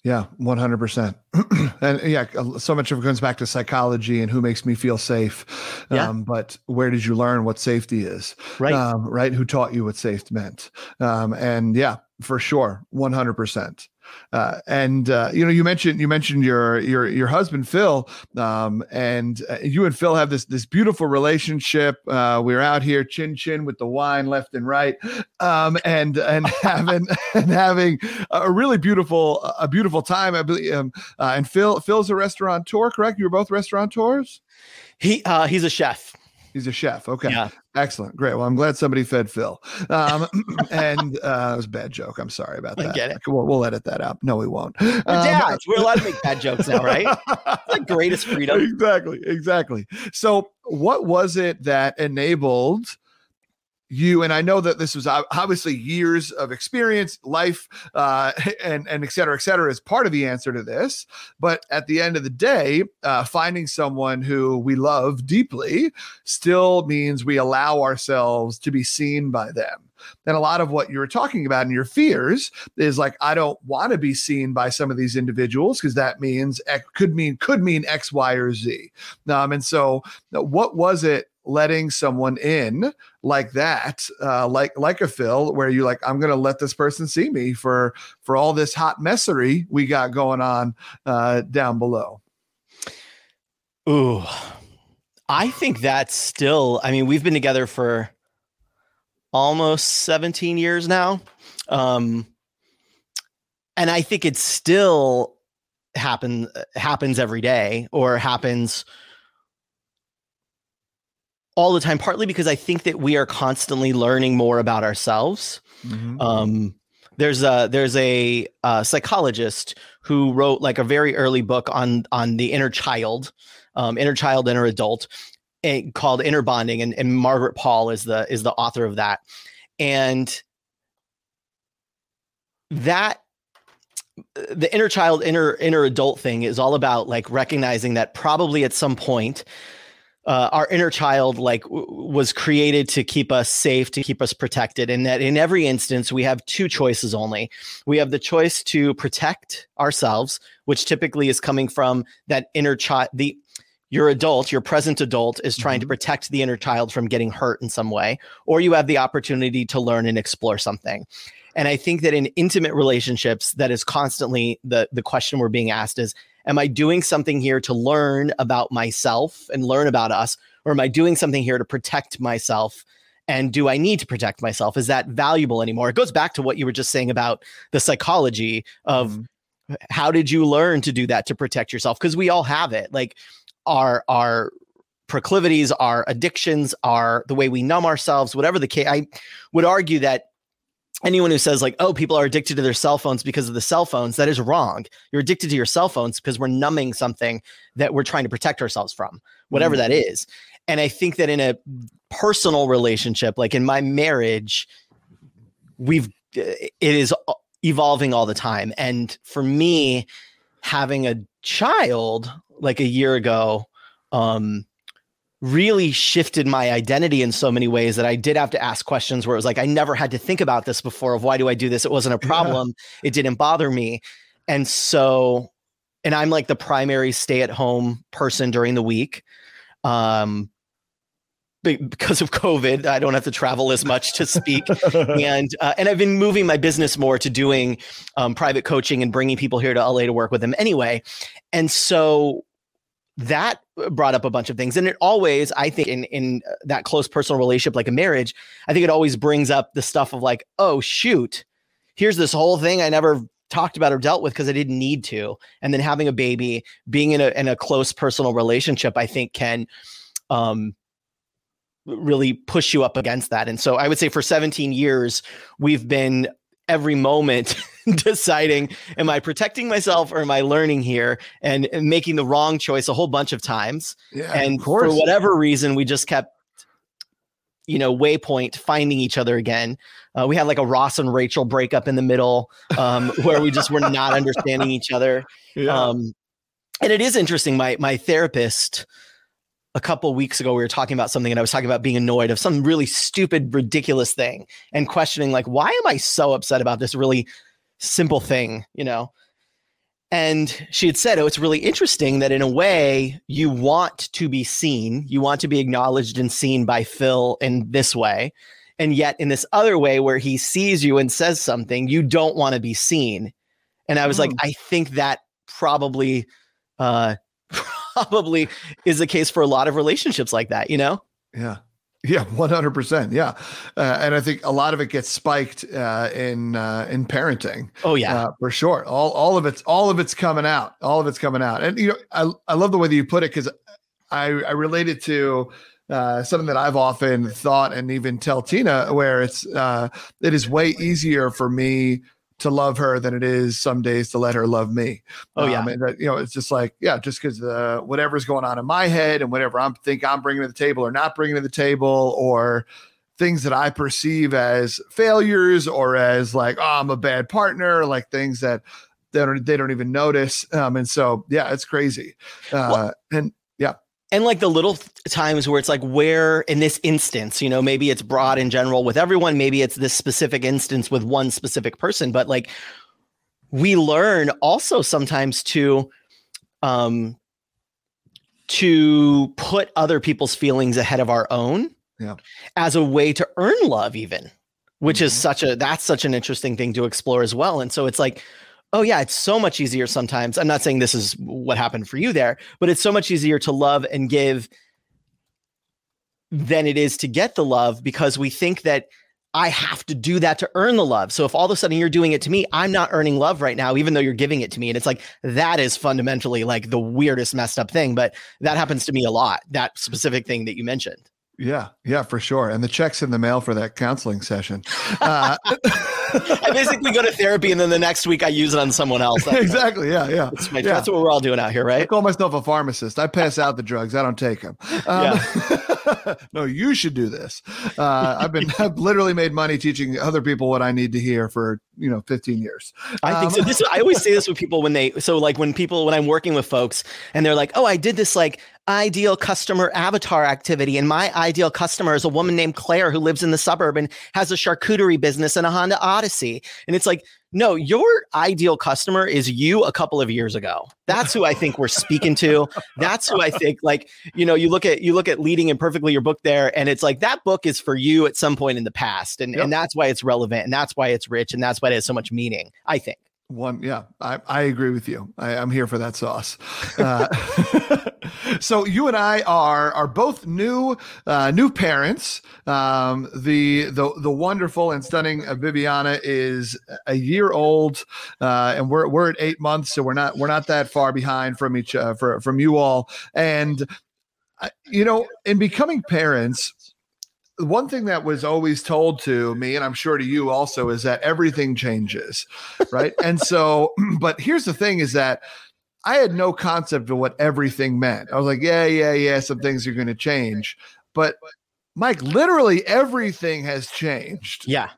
Speaker 1: Yeah 100% and yeah so much of it comes back to psychology and who makes me feel safe. Yeah. Um, but where did you learn what safety is?
Speaker 2: Right.
Speaker 1: Um, right? Who taught you what safe meant? Um, and yeah for sure 100% uh, and uh, you know, you mentioned you mentioned your your your husband Phil, um, and uh, you and Phil have this this beautiful relationship. Uh, we're out here chin chin with the wine left and right, um, and and having and having a really beautiful a beautiful time. I believe. Um, uh, and Phil Phil's a restaurateur, correct? You were both restaurateurs.
Speaker 2: He uh, he's a chef.
Speaker 1: He's a chef. Okay. Yeah. Excellent. Great. Well, I'm glad somebody fed Phil. Um, and uh, it was a bad joke. I'm sorry about that. I
Speaker 2: get it.
Speaker 1: We'll, we'll edit that out. No, we won't.
Speaker 2: We're um. We're allowed to make bad jokes now, right? the greatest freedom.
Speaker 1: Exactly. Exactly. So, what was it that enabled you and i know that this was obviously years of experience life uh, and and et cetera et cetera is part of the answer to this. But at the end of the day uh, finding someone who we love deeply still means we allow ourselves to be seen by them. And a lot of what you were talking about and your fears is like i don't want to be seen by some of these individuals because that means it could mean could mean x y or z. Um, and so what was it letting someone in like that, uh, like like a Phil, where you like, I'm gonna let this person see me for for all this hot messery we got going on uh, down below.
Speaker 2: Ooh, I think that's still. I mean, we've been together for almost 17 years now, um, and I think it still happen happens every day or happens all the time, partly because I think that we are constantly learning more about ourselves. Mm-hmm. Um, there's a there's a, a, psychologist who wrote like a very early book on on the inner child, um, inner child, inner adult, and, called Inner Bonding, and, and Margaret Paul is the is the author of that, and that the inner child inner inner adult thing is all about like recognizing that probably at some point uh, our inner child like w- was created to keep us safe to keep us protected and that in every instance we have two choices only we have the choice to protect ourselves which typically is coming from that inner child the your adult your present adult is trying mm-hmm. to protect the inner child from getting hurt in some way or you have the opportunity to learn and explore something and i think that in intimate relationships that is constantly the the question we're being asked is am I doing something here to learn about myself and learn about us? Or am I doing something here to protect myself? And do I need to protect myself? Is that valuable anymore? It goes back to what you were just saying about the psychology of mm-hmm. how did you learn to do that to protect yourself? Because we all have it. Like our our proclivities, our addictions, our the way we numb ourselves, whatever the case. I would argue that anyone who says like oh people are addicted to their cell phones because of the cell phones that is wrong. You're addicted to your cell phones because we're numbing something that we're trying to protect ourselves from whatever mm-hmm. that is. And i think that in a personal relationship like in my marriage we've it is evolving all the time. And for me having a child like a year ago um really shifted my identity in so many ways that I did have to ask questions where it was like I never had to think about this before of why do I do this? It wasn't a problem. Yeah. It didn't bother me. And so and I'm like the primary stay-at-home person during the week. Um because of COVID, I don't have to travel as much to speak, and uh, and I've been moving my business more to doing um, private coaching and bringing people here to LA to work with them anyway. And so that brought up a bunch of things. And it always i think in in that close personal relationship like a marriage i think it always brings up the stuff of like oh shoot here's this whole thing i never talked about or dealt with because i didn't need to. And then having a baby being in a in a close personal relationship i think can um really push you up against that. And so i would say for 17 years we've been every moment deciding am i protecting myself or am i learning here and, and making the wrong choice a whole bunch of times. Yeah, and for whatever reason we just kept you know waypoint finding each other again. Uh, we had like a ross and rachel breakup in the middle um, where we just were not understanding each other. Yeah. um, and it is interesting. My my therapist a couple weeks ago we were talking about something and I was talking about being annoyed of some really stupid ridiculous thing and questioning like why am I so upset about this really simple thing, you know? And she had said, Oh, it's really interesting that in a way you want to be seen, you want to be acknowledged and seen by Phil in this way. And yet, in this other way where he sees you and says something, you don't want to be seen. And I was like, hmm. I think that probably uh, probably is the case for a lot of relationships like that, you know?
Speaker 1: Yeah. Yeah, one hundred percent. Yeah, uh, and I think a lot of it gets spiked uh, in uh, in parenting.
Speaker 2: Oh yeah,
Speaker 1: uh, for sure. All all of it's all of it's coming out. All of it's coming out. And you know, I I love the way that you put it because I I relate it to uh, something that I've often thought and even tell Tina, where it's uh, it is way easier for me to love her than it is some days to let her love me.
Speaker 2: Oh yeah, um,
Speaker 1: and that, you know, it's just like yeah, just because uh, whatever's going on in my head and whatever I'm think I'm bringing to the table or not bringing to the table or things that I perceive as failures or as like oh I'm a bad partner, like things that they don't they don't even notice. Um, and so yeah, it's crazy. Uh, well, and
Speaker 2: and like the little times where it's like where in this instance you know maybe it's broad in general with everyone maybe it's this specific instance with one specific person but like we learn also sometimes to um to put other people's feelings ahead of our own
Speaker 1: yeah.
Speaker 2: as a way to earn love even which mm-hmm. is such a that's such an interesting thing to explore as well and so it's like oh yeah, it's so much easier sometimes. I'm not saying this is what happened for you there, but it's so much easier to love and give than it is to get the love because we think that I have to do that to earn the love. So if all of a sudden you're doing it to me, I'm not earning love right now, even though you're giving it to me. And it's like that is fundamentally like the weirdest messed up thing. But that happens to me a lot, that specific thing that you mentioned.
Speaker 1: Yeah, yeah, for sure. And the check's in the mail for that counseling session. Uh,
Speaker 2: I basically go to therapy and then the next week I use it on someone else.
Speaker 1: That's exactly. Yeah, yeah. That's,
Speaker 2: my,
Speaker 1: yeah.
Speaker 2: that's, what we're all doing out here, right?
Speaker 1: I call myself a pharmacist. I pass out the drugs. I don't take them. Um, yeah. no, you should do this. Uh, I've been, I've literally made money teaching other people what I need to hear for, you know, 15 years.
Speaker 2: I think so.
Speaker 1: Um,
Speaker 2: This I always say this with people when they so like when people when I'm working with folks and they're like, "Oh, I did this like ideal customer avatar activity and my ideal customer is a woman named Claire who lives in the suburb and has a charcuterie business and a Honda Odyssey." And it's like, "No, your ideal customer is you a couple of years ago. That's who I think we're speaking to. That's who I think like, you know, you look at you look at leading imperfectly your book there and it's like that book is for you at some point in the past and
Speaker 1: Yep.
Speaker 2: and that's why it's relevant and that's why it's rich and that's why it has so much meaning, I think.
Speaker 1: One, yeah, I, I agree with you. I, I'm here for that sauce. Uh, so you and I are are both new uh, new parents. Um, the the the wonderful and stunning uh, Viviana is a year old, uh, and we're we're at eight months, so we're not we're not that far behind from each uh, for, from you all. And you know, in becoming parents, one thing that was always told to me, and I'm sure to you also, is that everything changes, right? and so, but here's the thing: is that I had no concept of what everything meant. I was like, yeah, yeah, yeah, some things are going to change, but Mike, literally everything has changed
Speaker 2: Yeah.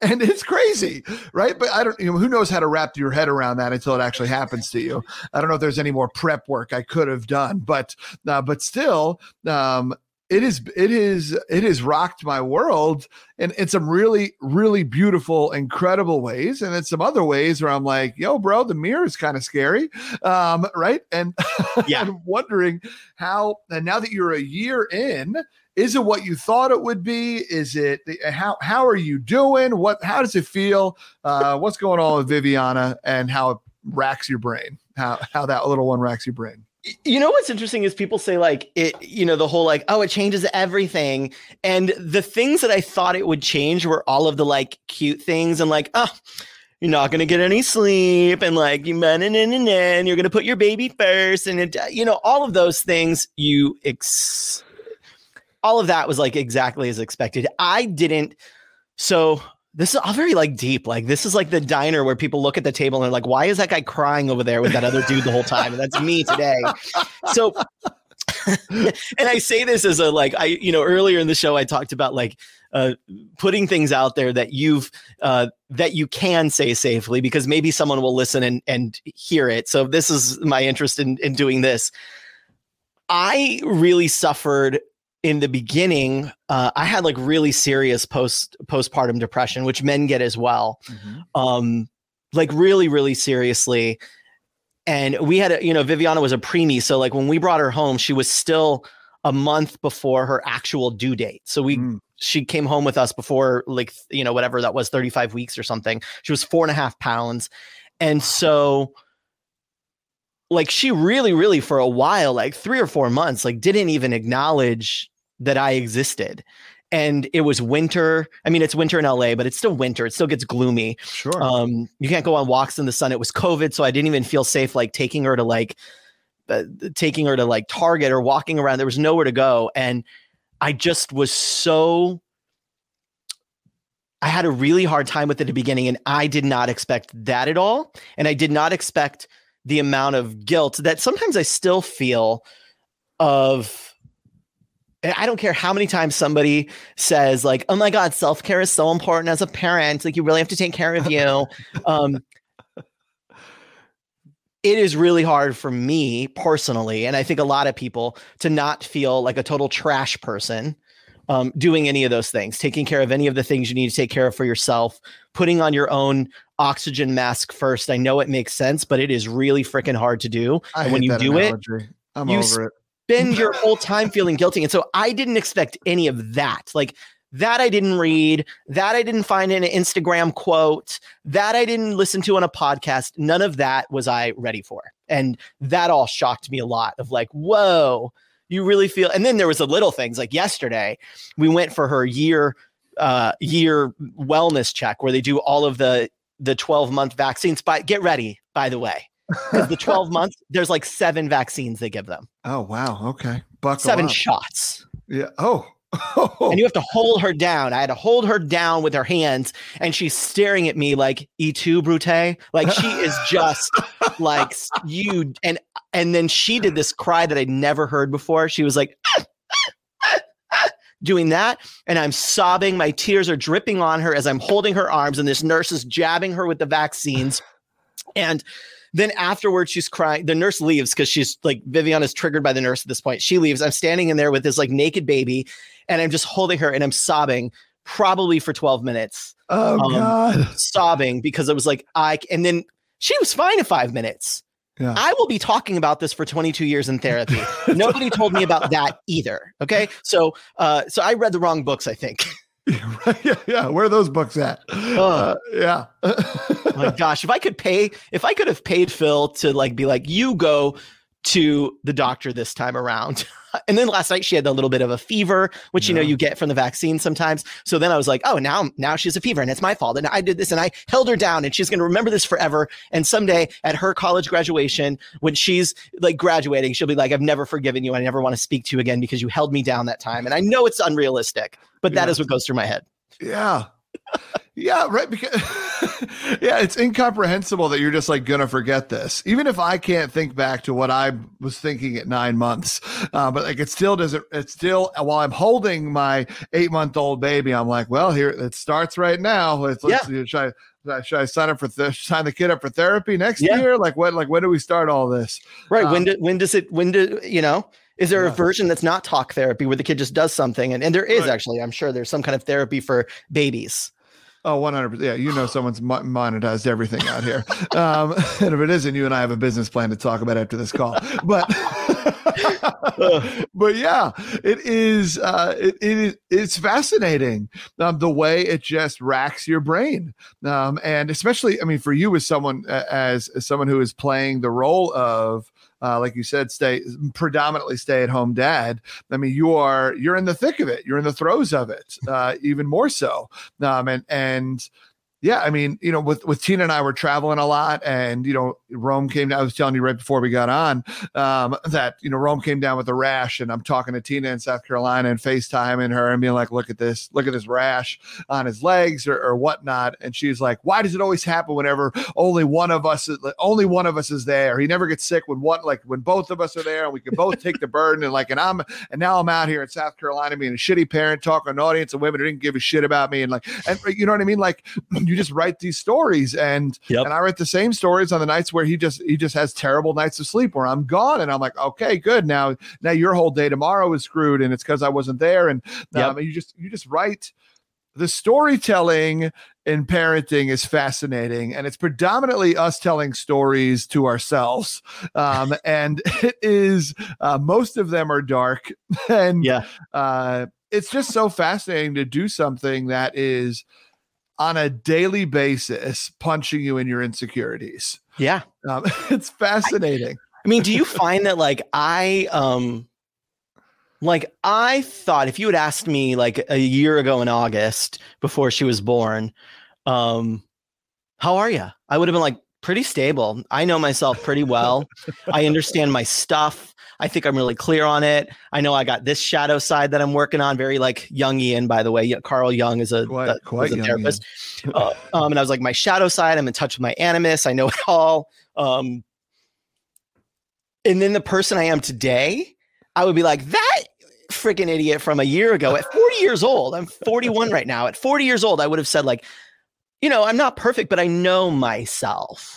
Speaker 1: and it's crazy, right? But I don't, you know, who knows how to wrap your head around that until it actually happens to you. I don't know if there's any more prep work I could have done, but uh, but still, um, it is it is it has rocked my world in, in some really really beautiful incredible ways. And in some other ways where i'm like yo bro the mirror is kind of scary um right? And
Speaker 2: Yeah.
Speaker 1: i'm wondering how and now that you're a year in is it what you thought it would be? Is it how how are you doing? What how does it feel? Uh what's going on with viviana and how it racks your brain? How how that little one racks your brain
Speaker 2: You know what's interesting is people say like it, you know, the whole like, oh, it changes everything. And the things that I thought it would change were all of the like cute things and like, oh, you're not gonna get any sleep and like you and and you're gonna put your baby first and it, you know, all of those things you ex all of that was like exactly as expected. I didn't so this is all very like deep. Like this is like the diner where people look at the table and they're like, why is that guy crying over there with that other dude the whole time? And that's me today. So and I say this as a like I you know earlier in the show I talked about like uh putting things out there that you've uh that you can say safely because maybe someone will listen and and hear it. So this is my interest in in doing this. I really suffered in the beginning uh, i had like really serious post postpartum depression which men get as well. Um like really really seriously. And we had a, you know viviana was a preemie so like when we brought her home she was still a month before her actual due date. So we
Speaker 1: Mm.
Speaker 2: she came home with us before like you know whatever that was 35 weeks or something. She was four and a half pounds. And so like she really really for a while like three or four months like didn't even acknowledge that i existed. And it was winter. I mean it's winter in la but it's still winter. It still gets gloomy.
Speaker 1: Sure.
Speaker 2: Um you can't go on walks in the sun. It was covid so i didn't even feel safe like taking her to like uh, taking her to like target or walking around. There was nowhere to go. And i just was so i had a really hard time with it at the beginning and i did not expect that at all. And i did not expect the amount of guilt that sometimes i still feel of and I don't care how many times somebody says like, "Oh my God, self care is so important as a parent. Like you really have to take care of you." um, it is really hard for me personally, and I think a lot of people to not feel like a total trash person um, doing any of those things, taking care of any of the things you need to take care of for yourself, putting on your own oxygen mask first. I know it makes sense, but it is really freaking hard to do.
Speaker 1: I
Speaker 2: and when you do it,
Speaker 1: i'm
Speaker 2: you
Speaker 1: over it
Speaker 2: spend your whole time feeling guilty. And so I didn't expect any of that. Like that I didn't read, that I didn't find in an Instagram quote, that I didn't listen to on a podcast. None of that was I ready for. And that all shocked me a lot of like, whoa, you really feel and then there was the little things like yesterday, we went for her year uh year wellness check where they do all of the the 12 month vaccines. But get ready, by the way. Because the 12 months, there's like seven vaccines they give them
Speaker 1: oh wow okay buckle
Speaker 2: seven
Speaker 1: up.
Speaker 2: shots
Speaker 1: yeah oh
Speaker 2: and you have to hold her down i had to hold her down with her hands and she's staring at me like et tu Brute like she is just like you and and then she did this cry that i'd never heard before she was like doing that and I'm sobbing. My tears are dripping on her as I'm holding her arms, and this nurse is jabbing her with the vaccines. And then afterwards, she's crying. The nurse leaves because she's like, Vivian is triggered by the nurse at this point. She leaves. I'm standing in there with this like naked baby, and I'm just holding her and I'm sobbing probably for 12 minutes.
Speaker 1: Oh,
Speaker 2: um,
Speaker 1: God.
Speaker 2: Sobbing because it was like, I, and then she was fine in five minutes.
Speaker 1: Yeah.
Speaker 2: I will be talking about this for 22 years in therapy. Nobody told me about that either. Okay. So, uh, so I read the wrong books, I think.
Speaker 1: yeah, yeah. Where are those books at? Uh, yeah.
Speaker 2: my gosh, if I could pay, if I could have paid Phil to like be like, you go to the doctor this time around. and then last night she had a little bit of a fever, which you know you get from the vaccine sometimes. So then I was like, oh, now now she has a fever and it's my fault. And I did this and I held her down and she's going to remember this forever. And someday at her college graduation, when she's like graduating, she'll be like, I've never forgiven you. I never want to speak to you again because you held me down that time. And I know it's unrealistic, but that
Speaker 1: Yeah.
Speaker 2: is what goes through my head.
Speaker 1: Yeah. Yeah, right. Because yeah, it's incomprehensible that you're just like gonna forget this. Even if I can't think back to what I was thinking at nine months, uh, but like it still doesn't. It still while I'm holding my eight month old baby, I'm like, well, here it starts right now. Let's, let's should I should I sign up for th- sign the kid up for therapy next
Speaker 2: Yeah.
Speaker 1: year? Like when like when do we start all this?
Speaker 2: Right.
Speaker 1: Um,
Speaker 2: when do, when does it when do you know? Is there a version that's not talk therapy where the kid just does something? And, and there is
Speaker 1: Right.
Speaker 2: actually, I'm sure there's some kind of therapy for babies.
Speaker 1: Oh, 100%. Yeah, you know someone's monetized everything out here. Um, and if it isn't, you and I have a business plan to talk about after this call. But but yeah, it is uh it, it is it's fascinating um the way it just racks your brain. Um and especially I mean for you as someone uh, as, as someone who is playing the role of uh, like you said, stay predominantly stay at home dad. I mean, you are you're in the thick of it. You're in the throes of it, uh, even more so. Um, and and yeah, I mean, you know, with with Tina and I were traveling a lot, and you know, Rome came down. I was telling you right before we got on um, that you know Rome came down with a rash, and I'm talking to Tina in South Carolina and FaceTiming her and being like, "Look at this, look at this rash on his legs or, or whatnot." And she's like, "Why does it always happen whenever only one of us is only one of us is there? He never gets sick when one like when both of us are there and we can both take the burden." And like, and I'm and now I'm out here in South Carolina being a shitty parent, talking to an audience of women who didn't give a shit about me, and like, and you know what I mean? Like, you just write these stories, and
Speaker 2: Yep.
Speaker 1: and I write the same stories on the nights where he just he just has terrible nights of sleep where I'm gone, and I'm like, okay, good. Now now your whole day tomorrow is screwed, and it's because I wasn't there, and
Speaker 2: Yep.
Speaker 1: um, you just you just write. The storytelling in parenting is fascinating, and it's predominantly us telling stories to ourselves. Um, and it is uh, most of them are dark, and
Speaker 2: Yeah.
Speaker 1: uh, it's just so fascinating to do something that is on a daily basis punching you in your insecurities.
Speaker 2: Yeah.
Speaker 1: Um, it's fascinating.
Speaker 2: I mean, do you find that like I um like I thought if you had asked me like a year ago in August before she was born, um, how are you? I would have been like pretty stable. I know myself pretty well. I understand my stuff. I think I'm really clear on it. I know I got this shadow side that I'm working on. Very like Jungian, by the way. Carl Jung is a,
Speaker 1: Quite-
Speaker 2: a-
Speaker 1: quite
Speaker 2: a therapist. Uh, um, and I was like, my shadow side. I'm in touch with my animus. I know it all. Um, and then the person I am today, I would be like, that freaking idiot from a year ago at 40 years old. I'm 41 right now. At 40 years old, I would have said, like, you know, I'm not perfect, but I know myself.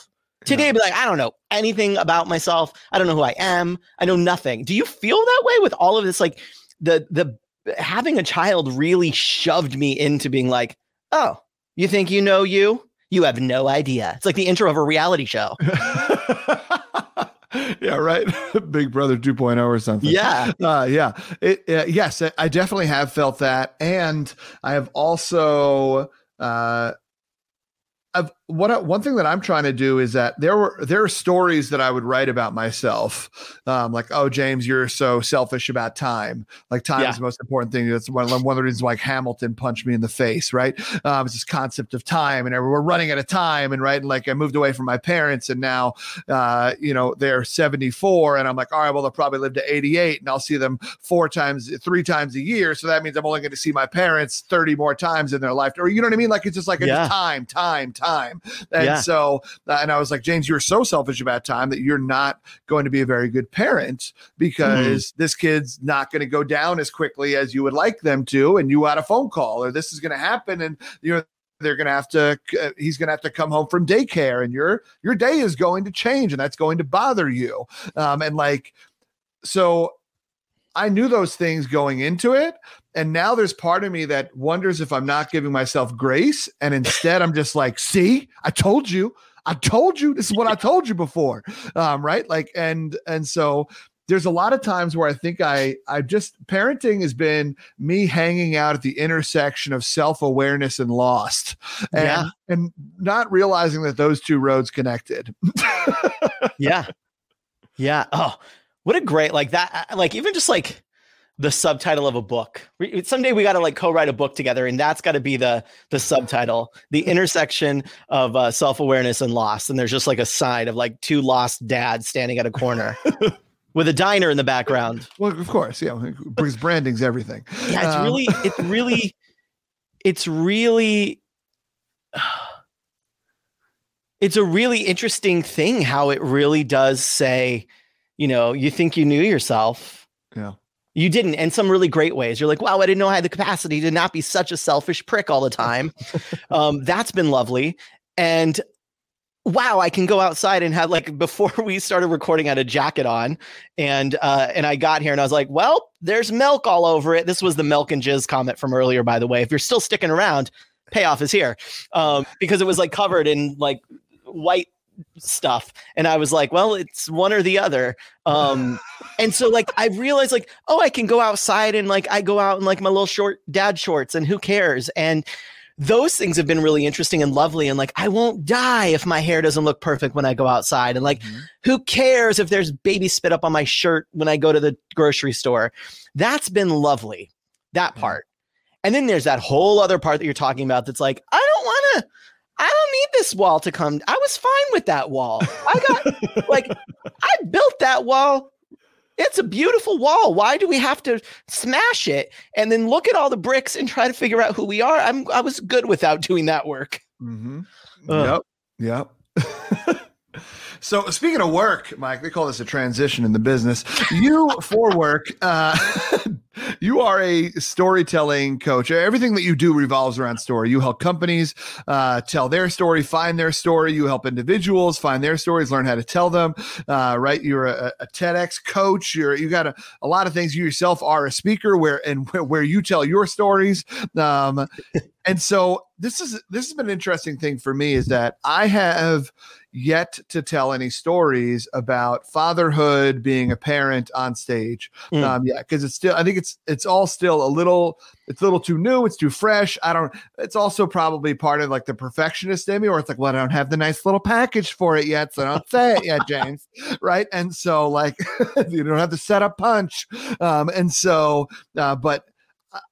Speaker 2: Today, be like, I don't know anything about myself. I don't know who I am. I know nothing. Do you feel that way with all of this? Like the the having a child really shoved me into being like, oh, you think you know you? You have no idea. It's like the intro of a reality show.
Speaker 1: yeah, right. Big Brother 2.0 or something.
Speaker 2: Yeah.
Speaker 1: Uh, yeah. It, uh, yes, I definitely have felt that. And I have also, uh, I've, what one thing that I'm trying to do is that there were there are stories that I would write about myself, um, like oh James, you're so selfish about time. Like time
Speaker 2: Yeah.
Speaker 1: is the most important thing. That's one, one of the reasons why Hamilton punched me in the face, right? Um, it's this concept of time, and we're running out of time, and right, and like I moved away from my parents, and now, uh, you know, they're 74, and I'm like, all right, well they'll probably live to 88, and I'll see them four times, three times a year, so that means I'm only going to see my parents 30 more times in their life, or you know what I mean? Like it's just like it's
Speaker 2: Yeah.
Speaker 1: just time, time, time. Time. And
Speaker 2: Yeah.
Speaker 1: so, uh, and I was like, James, you're so selfish about time that you're not going to be a very good parent because this kid's not going to go down as quickly as you would like them to. And you had a phone call or this is going to happen. And you're, they're going to have to uh, he's going to have to come home from daycare and your your day is going to change and that's going to bother you um and like so i knew those things going into it and now there's part of me that wonders if i'm not giving myself grace. And instead i'm just like see i told you. I told you. This is what i told you before. Um right? Like and and so there's a lot of times where I think I I just parenting has been me hanging out at the intersection of self-awareness and lost. And
Speaker 2: Yeah.
Speaker 1: and not realizing that those two roads connected.
Speaker 2: yeah. Yeah. Oh what a great like that uh, like even just like the subtitle of a book. We- someday we got to like co-write a book together and that's got to be the the subtitle the intersection of uh, self-awareness and loss. And there's just like a sign of like two lost dads standing at a corner with a diner in the background.
Speaker 1: Well, of course, yeah, because branding's everything.
Speaker 2: yeah it's
Speaker 1: Um,
Speaker 2: really it's really it's really it's a really interesting thing how it really does say you know you think you knew yourself.
Speaker 1: Yeah.
Speaker 2: You didn't in some really great ways. You're like wow i didn't know i had the capacity to not be such a selfish prick all the time. Um, that's been lovely and wow i can go outside and have like before we started recording I had a jacket on and uh and i got here and i was like well there's milk all over it. This was the milk and jizz comment from earlier by the way. If you're still sticking around payoff is here. Um because it was like covered in like white stuff and i was like well it's one or the other. Um and so like i realized like oh i can go outside and like i go out in like my little short dad shorts and who cares? And those things have been really interesting and lovely and like i won't die if my hair doesn't look perfect when i go outside and like
Speaker 1: Mhm.
Speaker 2: who cares if there's baby spit up on my shirt when i go to the grocery store? That's been lovely that part. And then there's that whole other part that you're talking about that's like i don't want to i don't need this wall to come i was fine with that wall i got like i built that wall it's a beautiful wall why do we have to smash it and then look at all the bricks and try to figure out who we are i'm i was good without doing that work
Speaker 1: Mm-hmm. Yep. Yep. so speaking of work, Mike, they call this a transition in the business. You for work, uh, you are a storytelling coach. Everything that you do revolves around story. You help companies uh, tell their story, find their story. You help individuals find their stories, learn how to tell them. Uh, right? You're a, a TEDx coach. You're you got a, a lot of things. You yourself are a speaker where and where, where you tell your stories. Um, and so this is this has been an interesting thing for me is that I have yet to tell any stories about fatherhood, being a parent on stage.
Speaker 2: Mm.
Speaker 1: Um, yeah, because it's still I think it's it's all still a little it's a little too new, it's too fresh. I don't. It's also probably part of like the perfectionist in me, where it's like, well, I don't have the nice little package for it yet, so I don't say it yet, James. right? And so like you don't have the setup punch. Um, and so, uh, but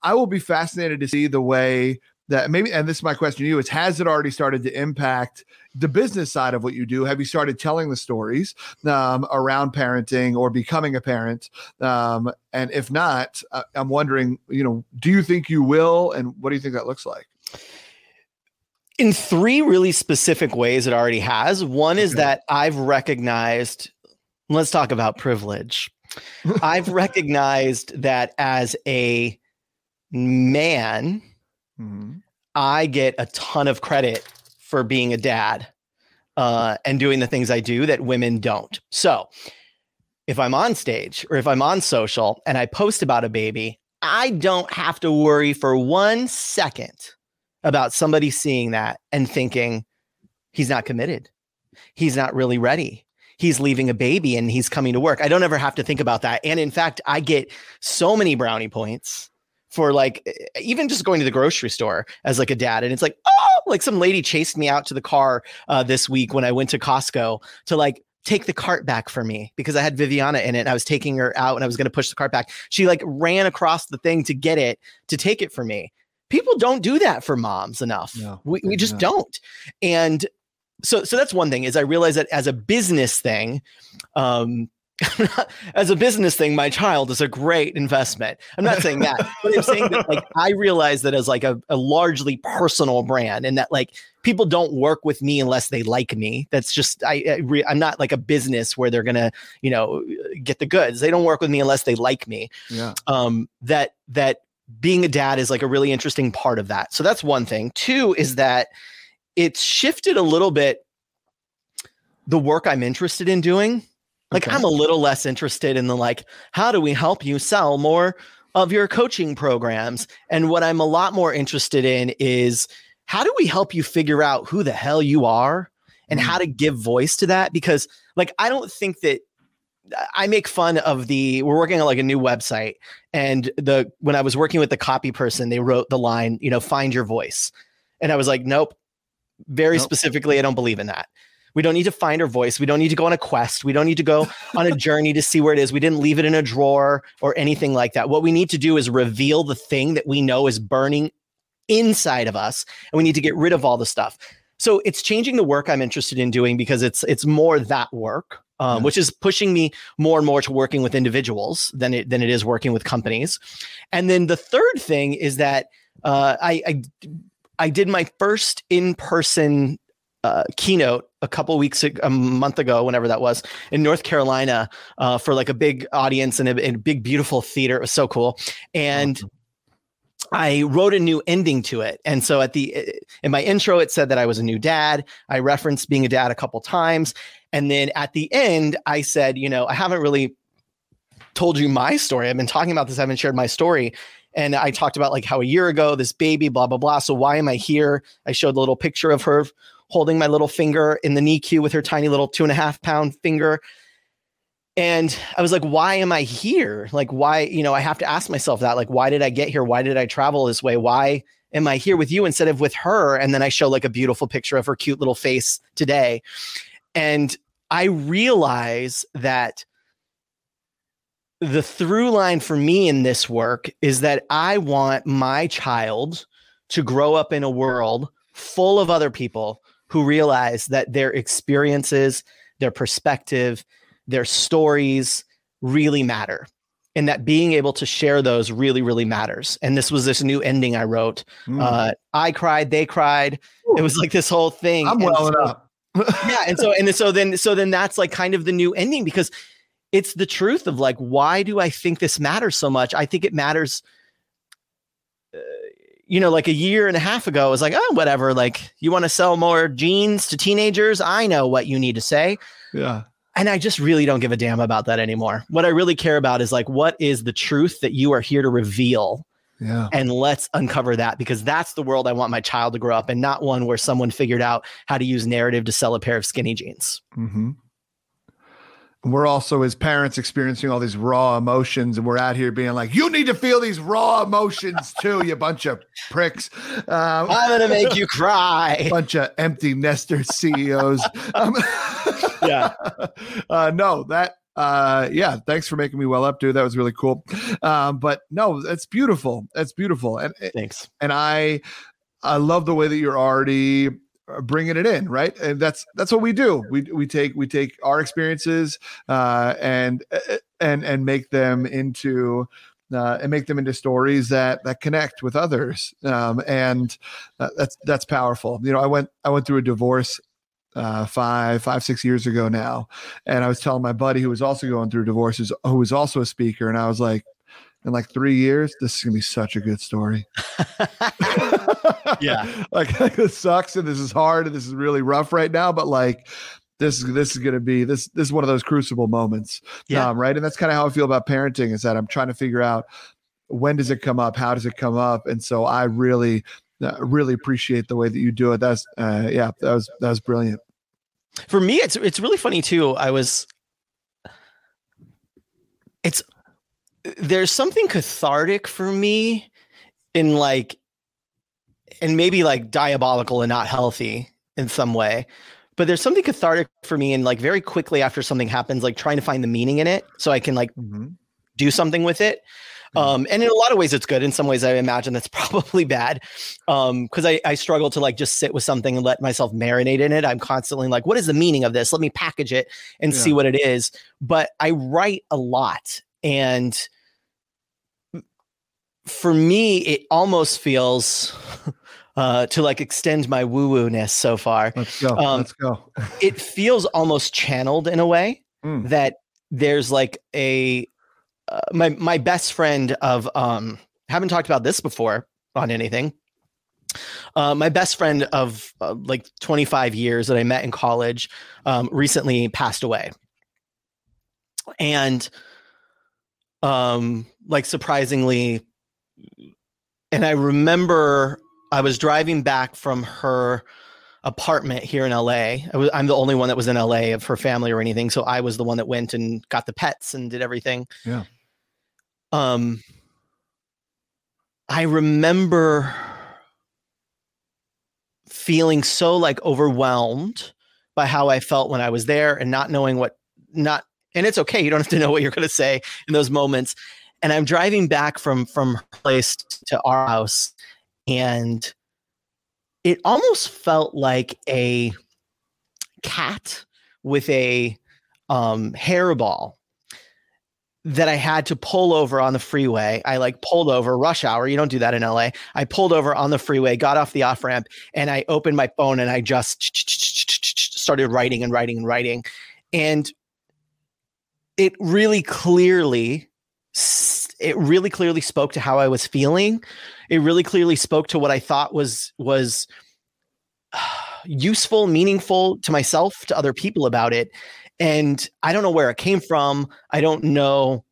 Speaker 1: I will be fascinated to see the way that maybe, and this is my question to you: is has it already started to impact the business side of what you do? Have you started telling the stories um, around parenting or becoming a parent? Um, and if not, uh, I'm wondering, you know, do you think you will, and what do you think that looks like?
Speaker 2: in three really specific ways it already has one is
Speaker 1: Okay.
Speaker 2: that i've recognized let's talk about privilege i've recognized that as a man
Speaker 1: Mhm.
Speaker 2: I get a ton of credit for being a dad uh, and doing the things I do that women don't. So if I'm on stage or if I'm on social and I post about a baby, I don't have to worry for one second about somebody seeing that and thinking he's not committed. He's not really ready. He's leaving a baby and he's coming to work. I don't ever have to think about that. And in fact, I get so many brownie points for like even just going to the grocery store as like a dad and it's like oh! Like some lady chased me out to the car uh, this week when i went to costco to like take the cart back for me because i had viviana in it and i was taking her out and i was going to push the cart back. She like ran across the thing to get it to take it for me. People don't do that for moms enough.
Speaker 1: No,
Speaker 2: we, we just
Speaker 1: not.
Speaker 2: don't. And so so that's one thing is i realize that as a business thing um as a business thing, my child is a great investment. I'm not saying that, but I'm saying that like I realize that as like a, a largely personal brand, and that like people don't work with me unless they like me. That's just I, I re, I'm not like a business where they're gonna you know get the goods. They don't work with me unless they like me.
Speaker 1: Yeah.
Speaker 2: Um, that that being a dad is like a really interesting part of that. So that's one thing. Two is that it's shifted a little bit the work I'm interested in doing like okay. I'm a little less interested in the like, how do we help you sell more of your coaching programs? And what I'm a lot more interested in is how do we help you figure out who the hell you are and mm. how to give voice to that? Because like I don't think that I make fun of the we're working on like a new website and the when I was working with the copy person, they wrote the line, you know, find your voice. And I was like, nope. Very nope. specifically, I don't believe in that. We don't need to find our voice. We don't need to go on a quest. We don't need to go on a journey to see where it is. We didn't leave it in a drawer or anything like that. What we need to do is reveal the thing that we know is burning inside of us, and we need to get rid of all the stuff. So it's changing the work I'm interested in doing because it's it's more that work, um, which is pushing me more and more to working with individuals than it than it is working with companies. And then the third thing is that uh, I, I I did my first in person uh, keynote a couple weeks a month ago whenever that was in north carolina uh, for like a big audience and a, a, big beautiful theater it was so cool and awesome. I wrote a new ending to it. And so at the in my intro it said that I was a new dad. I referenced being a dad a couple times. And then at the end I said, you know, I haven't really told you my story. I've been talking about this, I haven't shared my story. And I talked about like how a year ago this baby blah blah blah. So why am I here? I showed a little picture of her holding my little finger in the NICU with her tiny little two and a half pound finger. And I was like, why am I here? Like, why, you know, I have to ask myself that. Like, why did I get here? Why did I travel this way? Why am I here with you instead of with her? And then I show like a beautiful picture of her cute little face today. And I realize that the through line for me in this work is that I want my child to grow up in a world full of other people who realize that their experiences, their perspective, their stories really matter. And that being able to share those really, really matters. And this was this new ending I wrote. Mm. Uh, I cried, they cried. Ooh. It was like this whole thing.
Speaker 1: I'm welling so, up.
Speaker 2: yeah, and so and so then so then that's like kind of the new ending because it's the truth of like why do I think this matters so much? I think it matters you know, like a year and a half ago, I was like, oh, whatever. Like, you want to sell more jeans to teenagers? I know what you need to say.
Speaker 1: Yeah.
Speaker 2: And I just really don't give a damn about that anymore. What I really care about is like, what is the truth that you are here to reveal?
Speaker 1: Yeah.
Speaker 2: And let's uncover that because that's the world I want my child to grow up in, not one where someone figured out how to use narrative to sell a pair of skinny jeans.
Speaker 1: Mm-hmm we're also as parents experiencing all these raw emotions and we're out here being like you need to feel these raw emotions too you bunch of pricks.
Speaker 2: Um, i'm gonna make you cry.
Speaker 1: bunch of empty nester ceos um,
Speaker 2: yeah.
Speaker 1: uh, no that uh, yeah thanks for making me well up dude. That was really cool. Um, but no it's beautiful. It's beautiful. And
Speaker 2: thanks.
Speaker 1: and i i love the way that you're already bringing it in right? And that's that's what we do. We we take we take our experiences uh and uh, and and make them into uh, and make them into stories that that connect with others. Um and uh, that's that's powerful. You know i went i went through a divorce uh, five, five, six years ago now. And I was telling my buddy who was also going through divorces, who was also a speaker, and I was like, in like three years, this is gonna be such a good story.
Speaker 2: yeah,
Speaker 1: like, like this sucks and this is hard and this is really rough right now, but like this is this is gonna be this this is one of those crucible moments.
Speaker 2: Yeah,
Speaker 1: um, right. And that's kind of how I feel about parenting is that I'm trying to figure out when does it come up, how does it come up, and so I really uh, really appreciate the way that you do it. That's uh, yeah, that was that was brilliant.
Speaker 2: For me, it's it's really funny too. I was it's there's something cathartic for me in like and maybe like diabolical and not healthy in some way but there's something cathartic for me and like very quickly after something happens like trying to find the meaning in it so i can like mm-hmm. do something with it Um, and in a lot of ways, it's good. In some ways, I imagine that's probably bad because um, I, I struggle to like just sit with something and let myself marinate in it. I'm constantly like, what is the meaning of this? Let me package it and yeah. see what it is. But I write a lot. And for me, it almost feels uh, to like extend my woo woo ness so far.
Speaker 1: Let's go. Um, Let's go.
Speaker 2: it feels almost channeled in a way mm. that there's like a uh, my my best friend of um haven't talked about this before on anything. Uh, my best friend of uh, like 25 years that I met in college um, recently passed away, and um, like surprisingly, and I remember I was driving back from her apartment here in LA. I was, I'm the only one that was in LA of her family or anything, so I was the one that went and got the pets and did everything.
Speaker 1: Yeah.
Speaker 2: Um, I remember feeling so like overwhelmed by how I felt when I was there and not knowing what not and it's okay you don't have to know what you're going to say in those moments and I'm driving back from from her place to our house and it almost felt like a cat with a um, hairball that I had to pull over on the freeway. I like pulled over rush hour. You don't do that in LA. I pulled over on the freeway, got off the off ramp, and I opened my phone and I just started writing and writing and writing. And it really clearly it really clearly spoke to how I was feeling. It really clearly spoke to what I thought was was useful, meaningful to myself, to other people about it. And I don't know where it came from. I don't know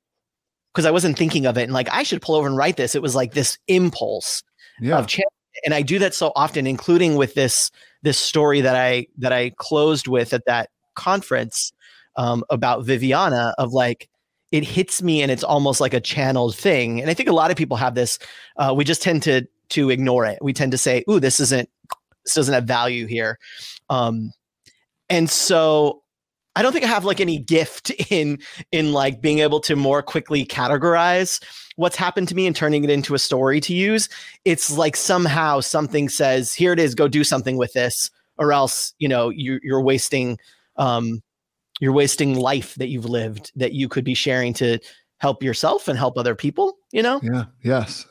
Speaker 2: because I wasn't thinking of it and like I should pull over and write this. It was like this impulse yeah. of change. And I do that so often, including with this this story that I that I closed with at that conference um, about Viviana of like it hits me and it's almost like a channeled thing. And I think a lot of people have this. Uh, we just tend to to ignore it. We tend to say, "Ooh, this isn't this doesn't have value here," um, and so I don't think I have like any gift in in like being able to more quickly categorize what's happened to me and turning it into a story to use. It's like somehow something says, "Here it is. Go do something with this," or else you know you, you're wasting um, you're wasting life that you've lived that you could be sharing to help yourself and help other people you know?
Speaker 1: Yeah yes.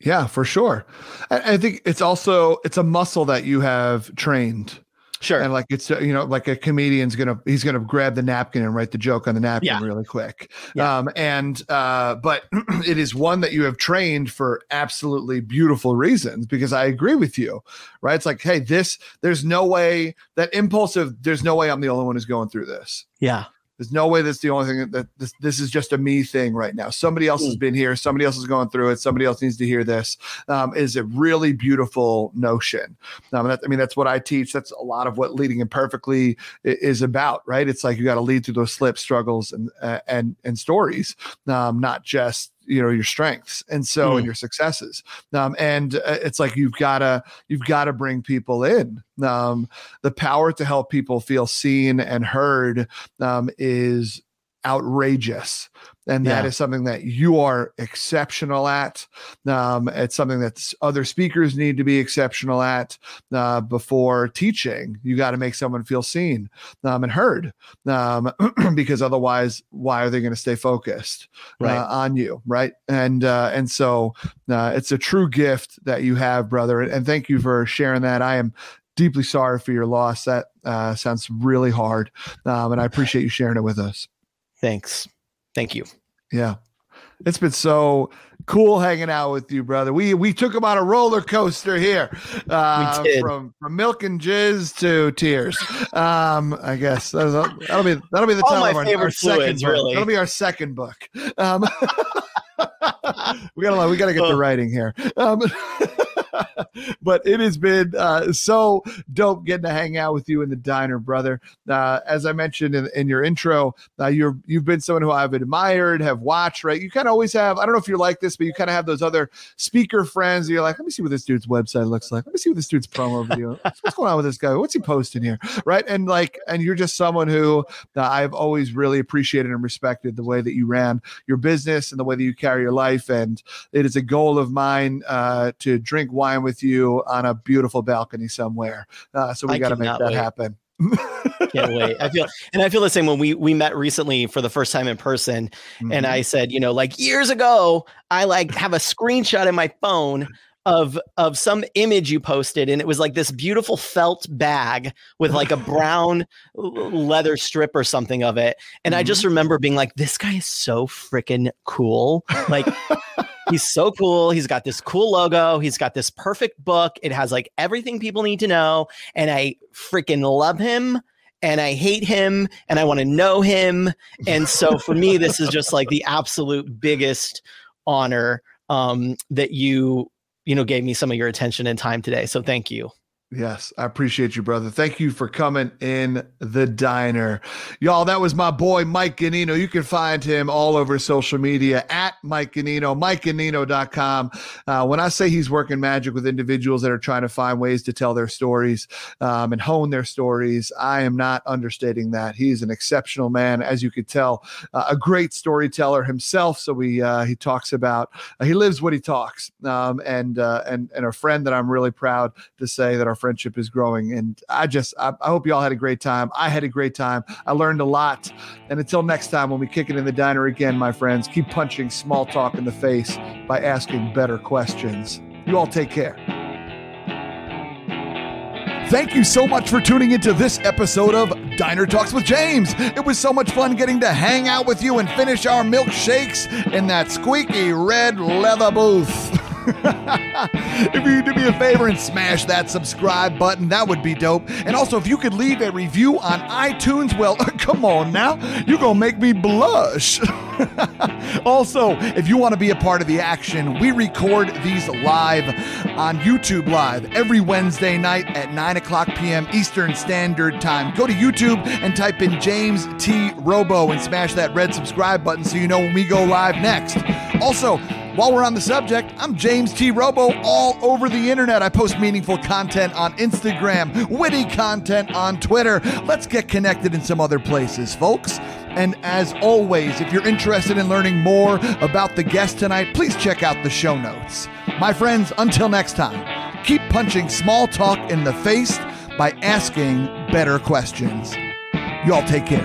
Speaker 1: Yeah for sure. I, I think it's also it's a muscle that you have trained
Speaker 2: Sure.
Speaker 1: And like it's you know like a comedian's gonna he's gonna grab the napkin and write the joke on the napkin yeah. really quick. Yeah. Um and uh but it is one that you have trained for absolutely beautiful reasons because I agree with you. Right? It's like hey this there's no way that impulsive there's no way I'm the only one who's going through this.
Speaker 2: Yeah.
Speaker 1: There's no way that's the only thing that this, this is just a me thing right now. Somebody else has mm. been here. Somebody else is going through it. Somebody else needs to hear this. Um, is a really beautiful notion. Um, that, I mean, that's what I teach. That's a lot of what leading imperfectly is about, right? It's like you got to lead through those slips, struggles, and uh, and and stories, um, not just you know your strengths and so mm. and your successes. Um, and uh, it's like you've got to you've got to bring people in. Um, the power to help people feel seen and heard um, is outrageous and yeah. that is something that you are exceptional at. Um, it's something that other speakers need to be exceptional at uh, before teaching. You got to make someone feel seen um, and heard, um, because otherwise, why are they going to stay focused uh, right. uh, on you, right? And uh, and so uh, it's a true gift that you have, brother. And thank you for sharing that. I am deeply sorry for your loss. That uh, sounds really hard, um, and I appreciate you sharing it with us.
Speaker 2: Thanks. Thank you.
Speaker 1: Yeah. It's been so cool hanging out with you, brother. We we took him on a roller coaster here, uh, from from milk and jizz to tears. Um, I guess that'll, that'll be that'll be the title of our, our second book. Really. That'll be our second book. Um, we gotta we gotta get the writing here. Um, but it has been uh, so dope getting to hang out with you in the diner, brother. Uh, as I mentioned in, in your intro, uh, you're you've been someone who I've admired, have watched. Right, you kind of always have. I don't know if you're like this, but you kind of have those other speaker friends. You're like, let me see what this dude's website looks like. Let me see what this dude's promo video. What's going on with this guy? What's he posting here? Right, and like, and you're just someone who uh, I've always really appreciated and respected the way that you ran your business and the way that you carry your life. And it is a goal of mine uh, to drink wine with you on a beautiful balcony somewhere. Uh, so we got to make that wait. happen.
Speaker 2: Can't wait. I feel and I feel the same when we we met recently for the first time in person mm-hmm. and I said, you know, like years ago, I like have a screenshot in my phone of of some image you posted and it was like this beautiful felt bag with like a brown leather strip or something of it and mm-hmm. i just mm-hmm. remember being like this guy is so freaking cool like he's so cool he's got this cool logo he's got this perfect book it has like everything people need to know and i freaking love him and I hate him and I want to know him. And so for me, this is just like the absolute biggest honor um, that you you know, gave me some of your attention and time today. So thank you.
Speaker 1: Yes, I appreciate you, brother. Thank you for coming in the diner. Y'all, that was my boy, Mike Ganino. You can find him all over social media at Mike Ganino, MikeGanino.com. Uh, when I say he's working magic with individuals that are trying to find ways to tell their stories um, and hone their stories, I am not understating that. He's an exceptional man, as you could tell, uh, a great storyteller himself. So we, uh, he talks about, he lives what he talks, um, and, uh, and, and a friend that I'm really proud to say that our friendship is growing. And I just, I, I hope you all had a great time. I had a great time. I learned a lot. And until next time, when we kick it in the diner again, my friends, keep punching small talk in the face by asking better questions. You all take care. Thank you so much for tuning into this episode of Diner Talks with James. It was so much fun getting to hang out with you and finish our milkshakes in that squeaky red leather booth. if you do me a favor and smash that subscribe button, that would be dope. And also, if you could leave a review on iTunes, well, come on now, you're to make me blush. also, if you want to be a part of the action, we record these live on YouTube Live every Wednesday night at 9 o'clock p.m. Eastern Standard Time. Go to YouTube and type in James T. Robo and smash that red subscribe button so you know when we go live next. Also, while we're on the subject, I'm James T. Robo all over the internet. I post meaningful content on Instagram, witty content on Twitter. Let's get connected in some other places, folks. And as always, if you're interested in learning more about the guest tonight, please check out the show notes. My friends, until next time, keep punching small talk in the face by asking better questions. Y'all take care.